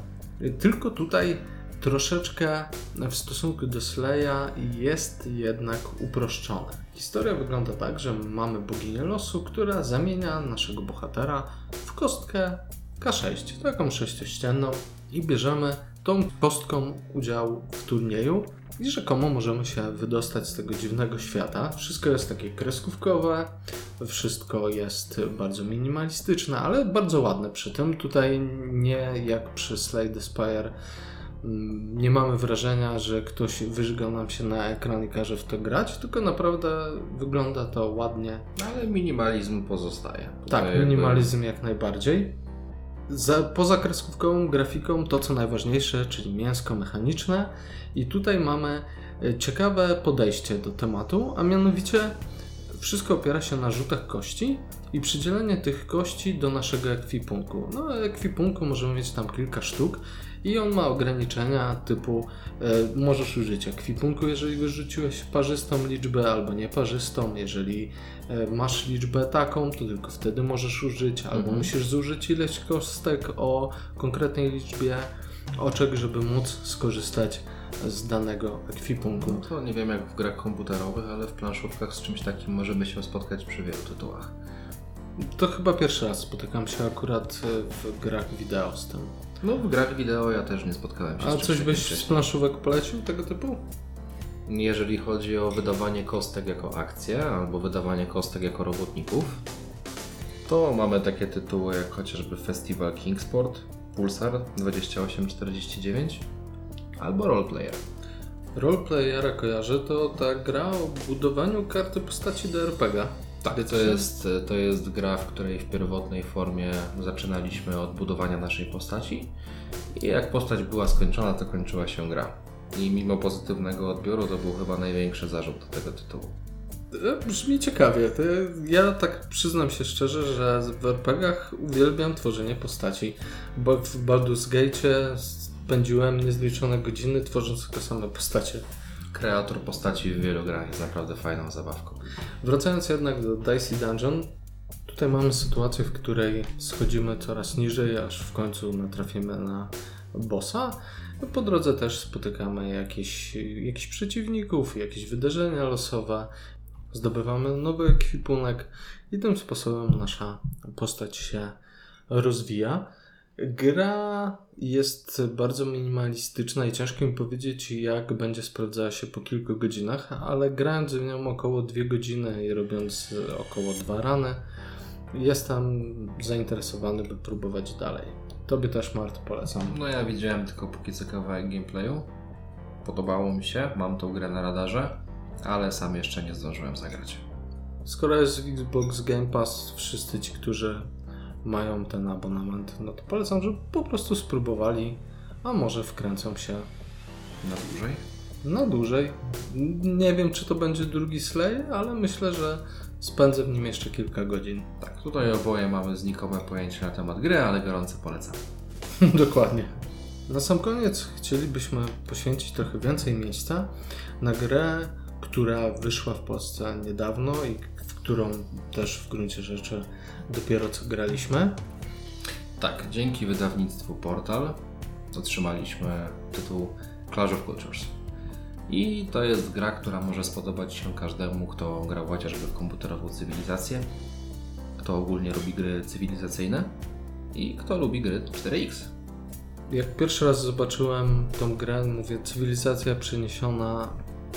tylko tutaj troszeczkę w stosunku do Slaya jest jednak uproszczone. Historia wygląda tak, że mamy boginię losu, która zamienia naszego bohatera w kostkę K6, taką sześciościenną i bierzemy tą kostką udział w turnieju i rzekomo możemy się wydostać z tego dziwnego świata. Wszystko jest takie kreskówkowe, wszystko jest bardzo minimalistyczne, ale bardzo ładne przy tym. Tutaj nie jak przy Slay the Spire mm, nie mamy wrażenia, że ktoś wyżgał nam się na ekran i każe w to grać, tylko naprawdę wygląda to ładnie. Ale minimalizm pozostaje. Tak, Tutaj jakby- minimalizm jak najbardziej. Za, poza kreskówkową grafiką to co najważniejsze, czyli mięsko mechaniczne i tutaj mamy e, ciekawe podejście do tematu, a mianowicie Wszystko opiera się na rzutach kości i przydzielenie tych kości do naszego ekwipunku. No, ekwipunku możemy mieć tam kilka sztuk i on ma ograniczenia typu e, możesz użyć ekwipunku, jeżeli wyrzuciłeś parzystą liczbę albo nieparzystą. Jeżeli e, masz liczbę taką, to tylko wtedy możesz użyć, albo Mhm. musisz zużyć ileś kostek o konkretnej liczbie oczek, żeby móc skorzystać z danego ekwipunku. No to nie wiem jak w grach komputerowych, ale w planszówkach z czymś takim możemy się spotkać przy wielu tytułach. To chyba pierwszy raz spotykam się akurat e, w grach wideo z tym. No w grach wideo ja też nie spotkałem się z A czymś coś byś z planszówek polecił tego typu? Jeżeli chodzi o wydawanie kostek jako akcję, albo wydawanie kostek jako robotników, to mamy takie tytuły jak chociażby Festival Kingsport, Pulsar 2849 albo Roleplayer. Roleplayera kojarzę, to ta gra o budowaniu karty postaci do RPG. Tak, to jest, to jest gra, w której w pierwotnej formie zaczynaliśmy od budowania naszej postaci i jak postać była skończona, to kończyła się gra. I mimo pozytywnego odbioru to był chyba największy zarzut do tego tytułu. E, Brzmi ciekawie. To ja tak przyznam się szczerze, że w RPGach uwielbiam tworzenie postaci, bo w Baldur's Gate spędziłem niezliczone godziny tworząc tylko same postacie. Kreator postaci w wielu grach jest naprawdę fajną zabawką. Wracając jednak do Dicey Dungeon, tutaj mamy sytuację, w której schodzimy coraz niżej, aż w końcu natrafimy na bossa. Po drodze też spotykamy jakieś, jakichś przeciwników, jakieś wydarzenia losowe, zdobywamy nowy ekwipunek i tym sposobem nasza postać się rozwija. Gra jest bardzo minimalistyczna i ciężko mi powiedzieć, jak będzie sprawdzała się po kilku godzinach, ale grając w nią około 2 godziny i robiąc e, około 2 rany, jestem zainteresowany, by próbować dalej. Tobie też, Mart, polecam. No ja widziałem tylko póki co kawałek gameplayu. Podobało mi się, mam tą grę na radarze, ale sam jeszcze nie zdążyłem zagrać. Skoro jest Xbox Game Pass, wszyscy ci, którzy mają ten abonament, no to polecam, żeby po prostu spróbowali, a może wkręcą się Na dłużej? na dłużej. Nie wiem, czy to będzie drugi Slay, ale myślę, że spędzę w nim jeszcze kilka godzin. Tak, tutaj oboje mamy znikome pojęcie na temat gry, ale gorąco polecam. Dokładnie. Na sam koniec chcielibyśmy poświęcić trochę więcej miejsca na grę, która wyszła w Polsce niedawno i w którą też w gruncie rzeczy dopiero co graliśmy. Tak, dzięki wydawnictwu Portal otrzymaliśmy tytuł Clash of Cultures. I to jest gra, która może spodobać się każdemu, kto grał chociażby w komputerową cywilizację, kto ogólnie lubi gry cywilizacyjne i kto lubi gry 4X. Jak pierwszy raz zobaczyłem tą grę, mówię, cywilizacja przeniesiona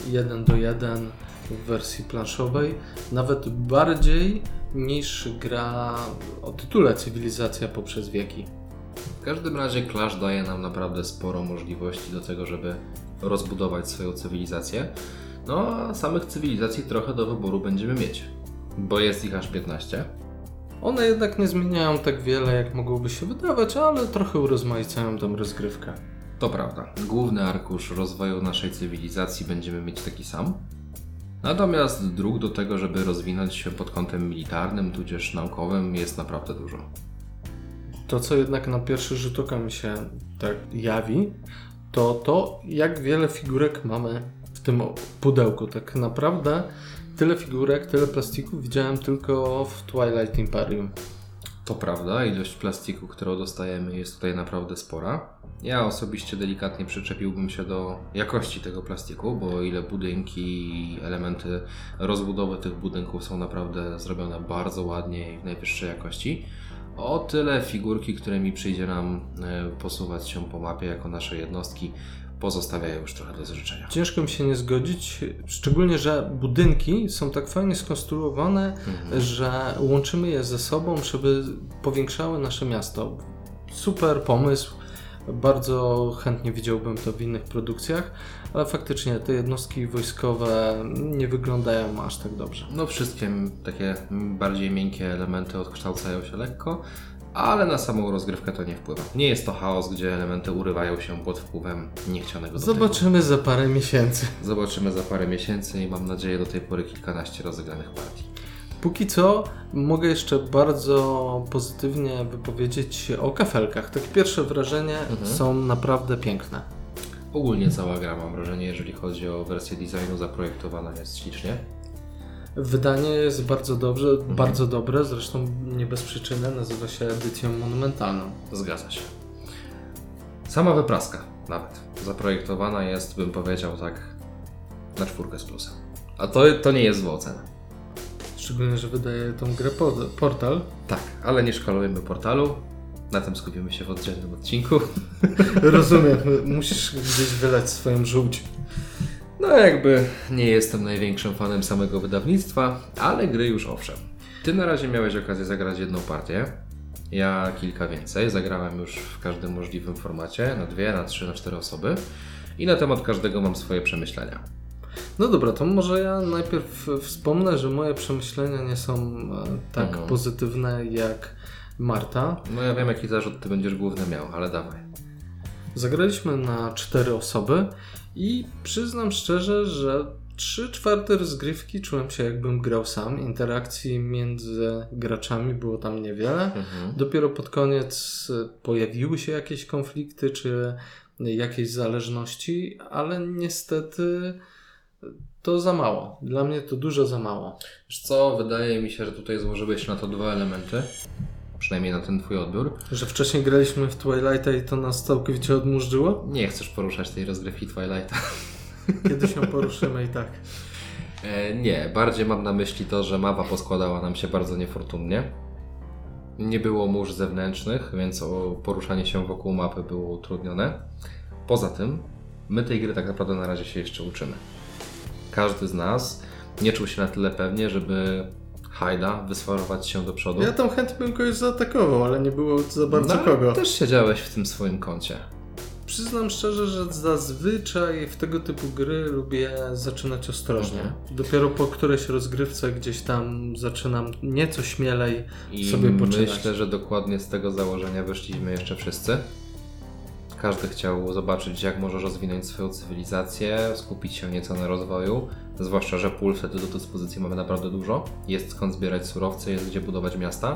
jeden do jeden w wersji planszowej, nawet bardziej niż gra o tytule Cywilizacja poprzez wieki. W każdym razie Clash daje nam naprawdę sporo możliwości do tego, żeby rozbudować swoją cywilizację. No a samych cywilizacji trochę do wyboru będziemy mieć, bo jest ich aż 15. One jednak nie zmieniają tak wiele, jak mogłoby się wydawać, ale trochę urozmaicają tę rozgrywkę. To prawda, główny arkusz rozwoju naszej cywilizacji będziemy mieć taki sam. Natomiast dróg do tego, żeby rozwinąć się pod kątem militarnym, tudzież naukowym, jest naprawdę dużo. To, co jednak na pierwszy rzut oka mi się tak jawi, to to, jak wiele figurek mamy w tym pudełku. Tak naprawdę tyle figurek, tyle plastików widziałem tylko w Twilight Imperium. To prawda, ilość plastiku, którą dostajemy, jest tutaj naprawdę spora. Ja osobiście delikatnie przyczepiłbym się do jakości tego plastiku, bo o ile budynki i elementy rozbudowy tych budynków są naprawdę zrobione bardzo ładnie i w najwyższej jakości, o tyle figurki, którymi przyjdzie nam e, posuwać się po mapie jako nasze jednostki, pozostawiają już trochę do życzenia. Ciężko mi się nie zgodzić, szczególnie, że budynki są tak fajnie skonstruowane, że łączymy je ze sobą, żeby powiększały nasze miasto. Super pomysł. Bardzo chętnie widziałbym to w innych produkcjach, ale faktycznie te jednostki wojskowe nie wyglądają aż tak dobrze. No wszystkie takie bardziej miękkie elementy odkształcają się lekko, ale na samą rozgrywkę to nie wpływa. Nie jest to chaos, gdzie elementy urywają się pod wpływem niechcianego dotyku. Zobaczymy za parę miesięcy. Zobaczymy za parę miesięcy i mam nadzieję do tej pory kilkanaście rozegranych partii. Póki co mogę jeszcze bardzo pozytywnie wypowiedzieć się o kafelkach. Takie pierwsze wrażenia są naprawdę piękne. Ogólnie cała gra, mam wrażenie, jeżeli chodzi o wersję designu, zaprojektowana jest ślicznie. Wydanie jest bardzo dobrze, bardzo dobre, zresztą nie bez przyczyny nazywa się edycją monumentalną. Zgadza się. Sama wypraska nawet zaprojektowana jest, bym powiedział tak, na czwórkę z plusem. A to, to nie jest zła ocena. Szczególnie, że wydaje tą grę pod, portal. Tak, ale nie szkalujemy portalu. Na tym skupimy się w oddzielnym odcinku. Rozumiem, musisz gdzieś wylać swoją żółć. No jakby nie jestem największym fanem samego wydawnictwa, ale gry już owszem. Ty na razie miałeś okazję zagrać jedną partię. Ja kilka więcej. Zagrałem już w każdym możliwym formacie, na dwie, na trzy, na cztery osoby. I na temat każdego mam swoje przemyślenia. No dobra, to może ja najpierw wspomnę, że moje przemyślenia nie są e, tak Mhm. pozytywne jak Marta. No ja wiem jaki zarzut ty będziesz główny miał, ale dawaj. Zagraliśmy na cztery osoby i przyznam szczerze, że 3 czwarte rozgrywki czułem się jakbym grał sam. Interakcji między graczami było tam niewiele. Mhm. Dopiero pod koniec e, pojawiły się jakieś konflikty czy jakieś zależności, ale niestety to za mało. Dla mnie to dużo za mało. Wiesz co, wydaje mi się, że tutaj złożyłeś na to dwa elementy. Przynajmniej na ten twój odbiór. Że wcześniej graliśmy w Twilighta i to nas całkowicie odmurzyło? Nie chcesz poruszać tej rozgrywki Twilighta. Kiedyś ją poruszymy i tak. E, nie, bardziej mam na myśli to, że mapa poskładała nam się bardzo niefortunnie. Nie było mórz zewnętrznych, więc poruszanie się wokół mapy było utrudnione. Poza tym, my tej gry tak naprawdę na razie się jeszcze uczymy. Każdy z nas nie czuł się na tyle pewnie, żeby hajda, wysfarować się do przodu. Ja tam chętnie bym kogoś zaatakował, ale nie było za bardzo no, kogo. Też siedziałeś w tym swoim kącie. Przyznam szczerze, że zazwyczaj w tego typu gry lubię zaczynać ostrożnie. Mhm. Dopiero po którejś rozgrywce gdzieś tam zaczynam nieco śmielej I sobie poczynać. myślę, że dokładnie z tego założenia wyszliśmy jeszcze wszyscy. Każdy chciał zobaczyć, jak może rozwinąć swoją cywilizację, skupić się nieco na rozwoju. Zwłaszcza, że pól wtedy do dyspozycji mamy naprawdę dużo. Jest skąd zbierać surowce, jest gdzie budować miasta,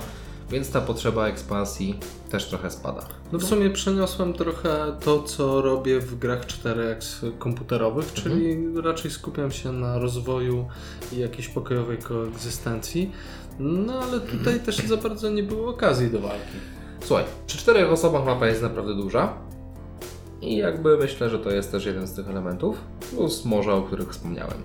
więc ta potrzeba ekspansji też trochę spada. No w sumie przeniosłem trochę to, co robię w grach 4X komputerowych, czyli raczej skupiam się na rozwoju i jakiejś pokojowej koegzystencji. No ale tutaj też za bardzo nie było okazji do walki. Słuchaj, przy czterech osobach mapa jest naprawdę duża. I jakby myślę, że to jest też jeden z tych elementów, plus morza, o których wspomniałem.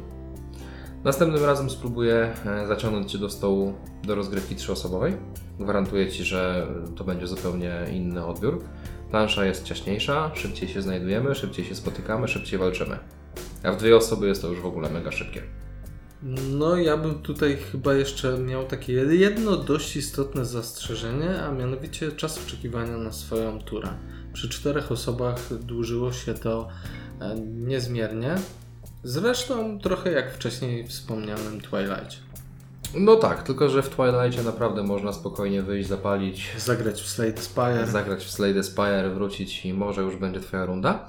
Następnym razem spróbuję e, zaciągnąć Cię do stołu do rozgrywki trzyosobowej. Gwarantuję Ci, że to będzie zupełnie inny odbiór. Plansza jest ciaśniejsza, szybciej się znajdujemy, szybciej się spotykamy, szybciej walczymy. A w dwie osoby jest to już w ogóle mega szybkie. No, ja bym tutaj chyba jeszcze miał takie jedno dość istotne zastrzeżenie, a mianowicie czas oczekiwania na swoją turę. Przy czterech osobach dłużyło się to e, niezmiernie. Zresztą trochę jak wcześniej wspomnianym Twilight. No tak, tylko że w Twilightie naprawdę można spokojnie wyjść, zapalić, Zagrać w Slade Spire. zagrać w Slay the Spire, wrócić i może już będzie Twoja runda.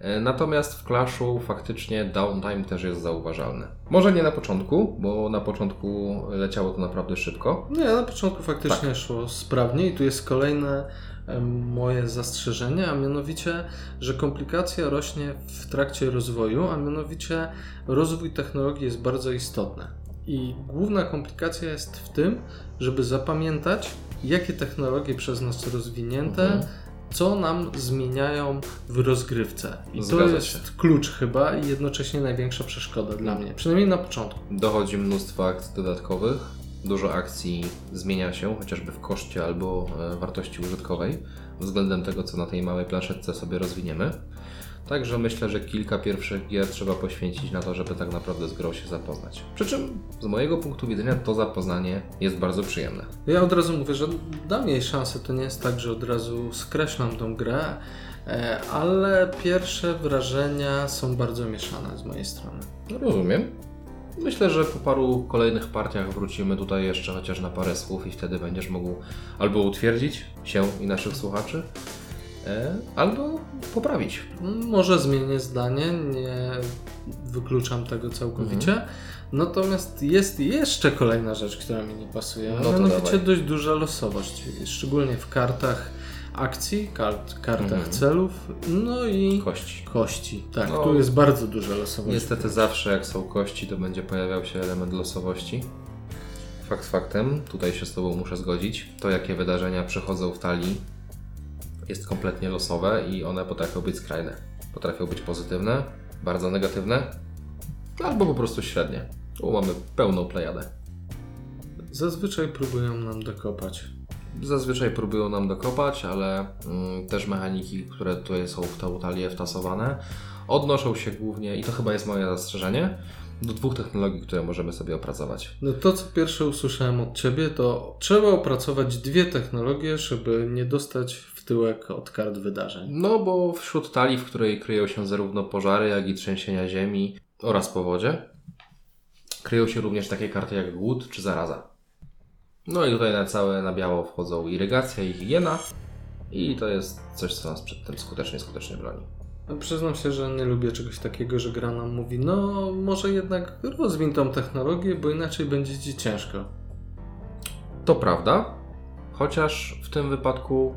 E, Natomiast w Clashu faktycznie downtime też jest zauważalny. Może nie na początku, bo na początku leciało to naprawdę szybko. Nie, na początku faktycznie szło sprawnie i tu jest kolejne moje zastrzeżenie, a mianowicie, że komplikacja rośnie w trakcie rozwoju, a mianowicie rozwój technologii jest bardzo istotny. I główna komplikacja jest w tym, żeby zapamiętać, jakie technologie przez nas rozwinięte, Mhm. co nam zmieniają w rozgrywce. I to Zgadza jest się. klucz chyba i jednocześnie największa przeszkoda dla mnie, przynajmniej na początku. Dochodzi mnóstwo akcji dodatkowych. Dużo akcji zmienia się, chociażby w koszcie albo e, wartości użytkowej, względem tego, co na tej małej planszetce sobie rozwiniemy. Także myślę, że kilka pierwszych gier trzeba poświęcić na to, żeby tak naprawdę z grą się zapoznać. Przy czym z mojego punktu widzenia to zapoznanie jest bardzo przyjemne. Ja od razu mówię, że dam jej szansę. To nie jest tak, że od razu skreślam tą grę, e, ale pierwsze wrażenia są bardzo mieszane z mojej strony. No, Rozumiem. Myślę, że po paru kolejnych partiach wrócimy tutaj jeszcze chociaż na parę słów i wtedy będziesz mógł albo utwierdzić się i naszych słuchaczy, e, albo poprawić. Może zmienię zdanie, nie wykluczam tego całkowicie. Natomiast jest jeszcze kolejna rzecz, która mi nie pasuje, No mianowicie dawaj. dość duża losowość, szczególnie w kartach akcji, kart, kartach Mhm. celów, no i Kości. kości. Tak, No. tu jest bardzo duża losowość. Niestety zawsze jak są kości, to będzie pojawiał się element losowości. Fakt faktem, tutaj się z Tobą muszę zgodzić. To jakie wydarzenia przychodzą w talii jest kompletnie losowe i one potrafią być skrajne. Potrafią być pozytywne, bardzo negatywne, albo po prostu średnie. Tu mamy pełną plejadę. Zazwyczaj próbują nam dokopać. Zazwyczaj próbują nam dokopać, ale mm, też mechaniki, które tutaj są w tą talię wtasowane, odnoszą się głównie, i to chyba jest moje zastrzeżenie, do dwóch technologii, które możemy sobie opracować. No to, co pierwsze usłyszałem od Ciebie, to trzeba opracować dwie technologie, żeby nie dostać w tyłek od kart wydarzeń. No bo wśród talii, w której kryją się zarówno pożary, jak i trzęsienia ziemi oraz powodzie, kryją się również takie karty jak głód czy zaraza. No i tutaj na całe na biało wchodzą irygacja i higiena i to jest coś, co nas przed tym skutecznie, skutecznie broni. No, Przyznam się, że nie lubię czegoś takiego, że gra nam mówi, no może jednak rozwin tą technologię, bo inaczej będzie Ci ciężko. To prawda, chociaż w tym wypadku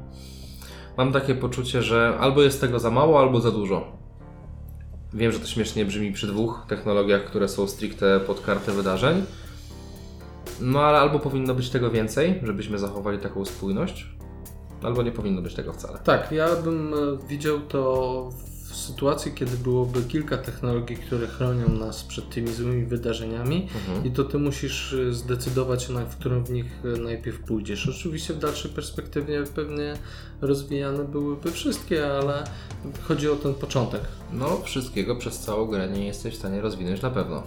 mam takie poczucie, że albo jest tego za mało, albo za dużo. Wiem, że to śmiesznie brzmi przy dwóch technologiach, które są stricte pod kartę wydarzeń. No ale albo powinno być tego więcej, żebyśmy zachowali taką spójność, albo nie powinno być tego wcale. Tak, ja bym e, widział to w sytuacji, kiedy byłoby kilka technologii, które chronią nas przed tymi złymi wydarzeniami Mhm. i to Ty musisz e, zdecydować, na w którą w nich e, najpierw pójdziesz. Oczywiście w dalszej perspektywie pewnie rozwijane byłyby wszystkie, ale chodzi o ten początek. No, wszystkiego przez całą grę nie jesteś w stanie rozwinąć na pewno.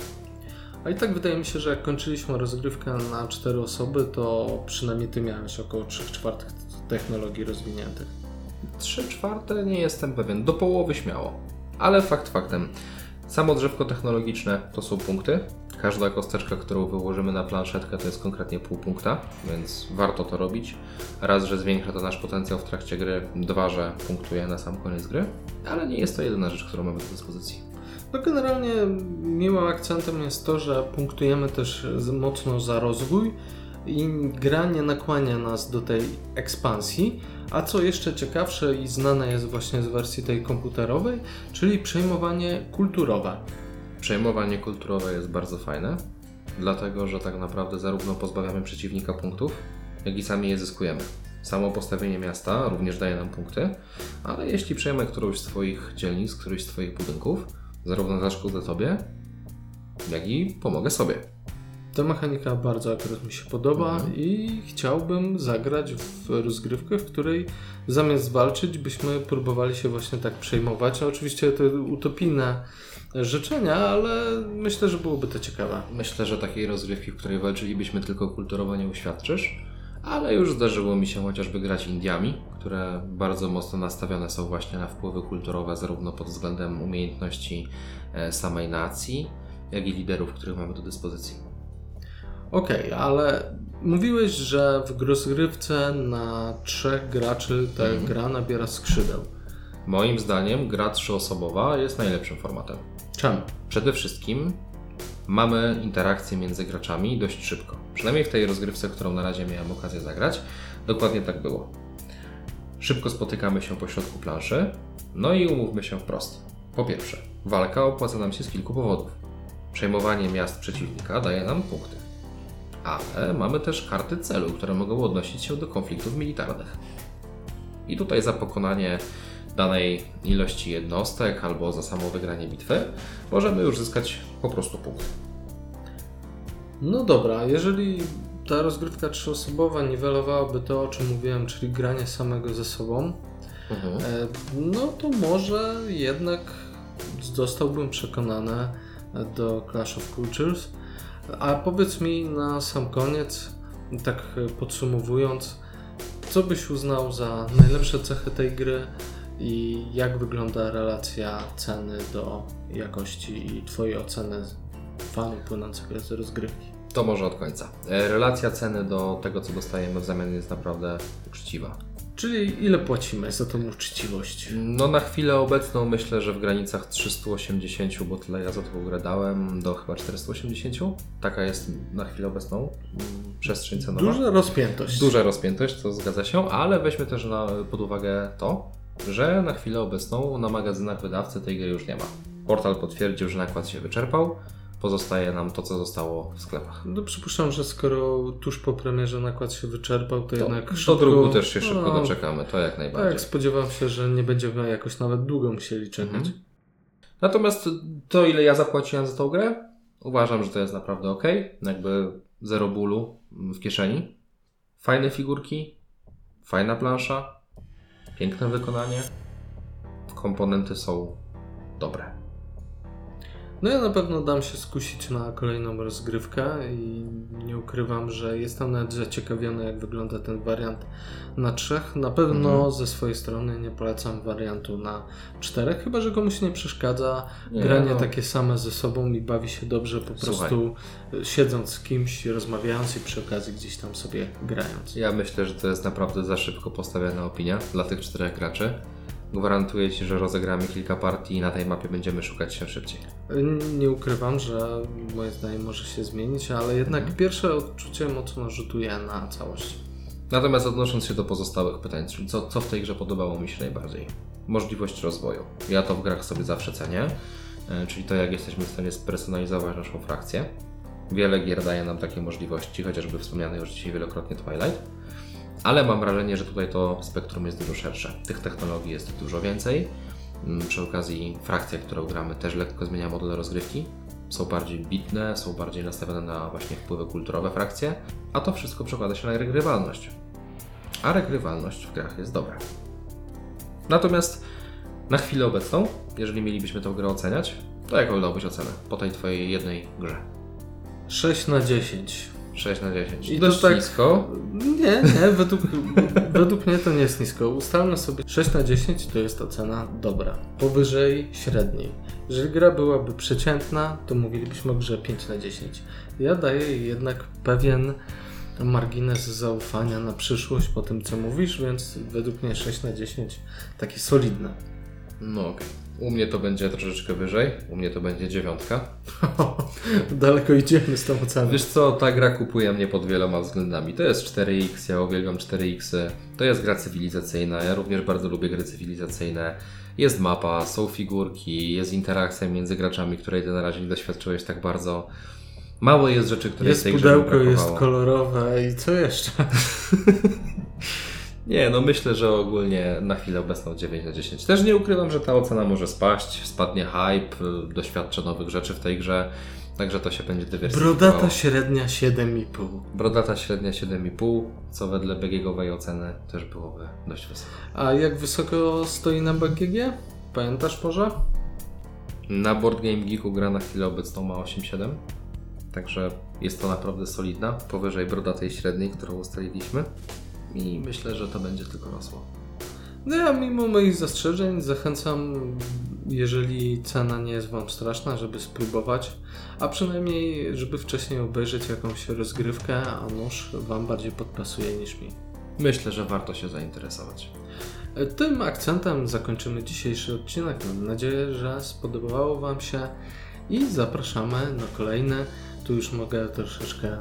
A i tak wydaje mi się, że jak kończyliśmy rozgrywkę na cztery osoby, to przynajmniej Ty miałeś około 3 czwartych technologii rozwiniętych. Trzy czwarte nie jestem pewien, do połowy śmiało. Ale fakt faktem. Samo drzewko technologiczne to są punkty. Każda kosteczka, którą wyłożymy na planszetkę to jest konkretnie pół punkta, więc warto to robić. Raz, że zwiększa to nasz potencjał w trakcie gry, dwa, że punktuje na sam koniec gry, ale nie jest to jedyna rzecz, którą mamy do dyspozycji. No generalnie miłym akcentem jest to, że punktujemy też mocno za rozwój i gra nie nakłania nas do tej ekspansji, a co jeszcze ciekawsze i znane jest właśnie z wersji tej komputerowej, czyli przejmowanie kulturowe. Przejmowanie kulturowe jest bardzo fajne, dlatego że tak naprawdę zarówno pozbawiamy przeciwnika punktów, jak i sami je zyskujemy. Samo postawienie miasta również daje nam punkty, ale jeśli przejmę którąś z Twoich dzielnic, któryś z Twoich budynków, zarówno zaszkodzę Tobie, jak i pomogę sobie. Ta mechanika bardzo akurat mi się podoba Mhm. i chciałbym zagrać w rozgrywkę, w której zamiast walczyć, byśmy próbowali się właśnie tak przejmować. Oczywiście to utopijne życzenia, ale myślę, że byłoby to ciekawe. Myślę, że takiej rozgrywki, w której walczylibyśmy tylko kulturowo nie uświadczysz, ale już zdarzyło mi się chociażby grać Indiami, które bardzo mocno nastawione są właśnie na wpływy kulturowe, zarówno pod względem umiejętności e, samej nacji, jak i liderów, których mamy do dyspozycji. Okej, ale mówiłeś, że w rozgrywce na trzech graczy ta Mhm. gra nabiera skrzydeł. Moim zdaniem gra trzyosobowa jest najlepszym formatem. Czemu? Przede wszystkim mamy interakcję między graczami dość szybko. Przynajmniej w tej rozgrywce, którą na razie miałem okazję zagrać, dokładnie tak było. Szybko spotykamy się po środku planszy, no i umówmy się wprost. Po pierwsze, walka opłaca nam się z kilku powodów. Przejmowanie miast przeciwnika daje nam punkty. Ale mamy też karty celu, które mogą odnosić się do konfliktów militarnych. I tutaj za pokonanie danej ilości jednostek albo za samo wygranie bitwy możemy już zyskać po prostu punkt. No dobra, jeżeli ta rozgrywka trzyosobowa niwelowałaby to, o czym mówiłem, czyli granie samego ze sobą, Mhm. E, No to może jednak zostałbym przekonany do Clash of Cultures. A powiedz mi na sam koniec, tak podsumowując, co byś uznał za najlepsze cechy tej gry i jak wygląda relacja ceny do jakości i Twojej oceny fanu płynącego z rozgrywki? To może od końca. E, Relacja ceny do tego, co dostajemy w zamian jest naprawdę uczciwa. Czyli ile płacimy za tą uczciwość? No na chwilę obecną myślę, że w granicach 380, bo tyle ja za tą grę dałem, do chyba 480. Taka jest na chwilę obecną mm, przestrzeń cenowa. Duża rozpiętość. Duża rozpiętość, to zgadza się, ale weźmy też na, pod uwagę to, że na chwilę obecną na magazynach wydawcy tej gry już nie ma. Portal potwierdził, że nakład się wyczerpał. Pozostaje nam to, co zostało w sklepach. No przypuszczam, że skoro tuż po premierze nakład się wyczerpał, to, To, jednak do szybko... drugu też się szybko no, doczekamy, to jak najbardziej. Tak, spodziewam się, że nie będziemy jakoś nawet długo musieli czekać. Mhm. Natomiast to, ile ja zapłaciłem za tą grę, uważam, że to jest naprawdę ok. Jakby zero bólu w kieszeni. Fajne figurki, fajna plansza, piękne wykonanie. Komponenty są dobre. No ja na pewno dam się skusić na kolejną rozgrywkę i nie ukrywam, że jestem nawet zaciekawiony jak wygląda ten wariant na trzech. Na pewno Mhm. ze swojej strony nie polecam wariantu na czterech, chyba że komuś nie przeszkadza Nie, granie no. takie same ze sobą i bawi się dobrze po prostu y, siedząc z kimś, rozmawiając i przy okazji gdzieś tam sobie grając. Ja myślę, że to jest naprawdę za szybko postawiona opinia dla tych czterech graczy. Gwarantuję Ci, że rozegramy kilka partii i na tej mapie będziemy szukać się szybciej. Nie ukrywam, że moje zdanie może się zmienić, ale jednak Mhm. pierwsze odczucie mocno rzutuje na całość. Natomiast odnosząc się do pozostałych pytań, czyli co, co w tej grze podobało mi się najbardziej? Możliwość rozwoju. Ja to w grach sobie zawsze cenię, e, czyli to jak jesteśmy w stanie spersonalizować naszą frakcję. Wiele gier daje nam takie możliwości, chociażby wspomniany już dzisiaj wielokrotnie Twilight. Ale mam wrażenie, że tutaj to spektrum jest dużo szersze. Tych technologii jest dużo więcej. Mm, Przy okazji frakcja, którą gramy, też lekko zmienia model rozgrywki. Są bardziej bitne, są bardziej nastawione na właśnie wpływy kulturowe frakcje, a to wszystko przekłada się na regrywalność. A regrywalność w grach jest dobra. Natomiast na chwilę obecną, jeżeli mielibyśmy tę grę oceniać, to jaką dałbyś ocenę po tej twojej jednej grze? 6 na 10. 6 na 10. I Dość to tak- nisko. Nie, nie, według, według mnie to nie jest nisko. Ustalmy sobie 6 na 10 to jest ocena dobra. Powyżej średniej. Jeżeli gra byłaby przeciętna, to mówilibyśmy o grze 5 na 10. Ja daję jednak pewien margines zaufania na przyszłość po tym, co mówisz, więc według mnie 6 na 10 takie solidne. No okej. U mnie to będzie troszeczkę wyżej. U mnie to będzie dziewiątka. Daleko idziemy z tą oceną. Wiesz co, ta gra kupuje mnie pod wieloma względami. To jest 4X, ja uwielbiam 4X. To jest gra cywilizacyjna, ja również bardzo lubię gry cywilizacyjne. Jest mapa, są figurki, jest interakcja między graczami, której ty na razie nie doświadczyłeś tak bardzo. Mało jest rzeczy, które Jest tej pudełko, jest kolorowe i co jeszcze? Nie, no myślę, że ogólnie na chwilę obecną 9 na 10. Też nie ukrywam, że ta ocena może spaść, spadnie hype, y, doświadczę nowych rzeczy w tej grze, także to się będzie dywersyfikowało. Brodata średnia 7,5. Brodata średnia 7,5, co wedle BGG-owej oceny też byłoby dość wysoko. A jak wysoko stoi na BGG? Pamiętasz może? Na Board Game Geeku gra na chwilę obecną ma 8,7, także jest to naprawdę solidna, powyżej brodatej średniej, którą ustaliliśmy i myślę, że to będzie tylko rosło. No ja mimo moich zastrzeżeń zachęcam, jeżeli cena nie jest Wam straszna, żeby spróbować, a przynajmniej żeby wcześniej obejrzeć jakąś rozgrywkę, a nóż Wam bardziej podpasuje niż mi. Myślę, że warto się zainteresować. Tym akcentem zakończymy dzisiejszy odcinek. Mam nadzieję, że spodobało Wam się i zapraszamy na kolejne. Tu już mogę troszeczkę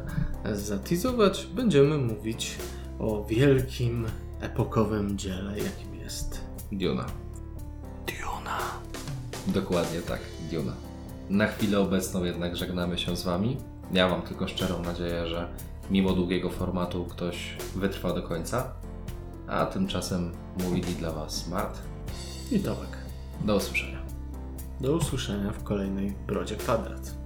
zatizować. Będziemy mówić o wielkim, epokowym dziele, jakim jest Duna. Duna. Dokładnie tak, Duna. Na chwilę obecną jednak żegnamy się z Wami. Ja mam tylko szczerą nadzieję, że mimo długiego formatu ktoś wytrwa do końca. A tymczasem mówili dla Was Mart. I Tomek. Do usłyszenia. Do usłyszenia w kolejnej Brodzie Kwadrat.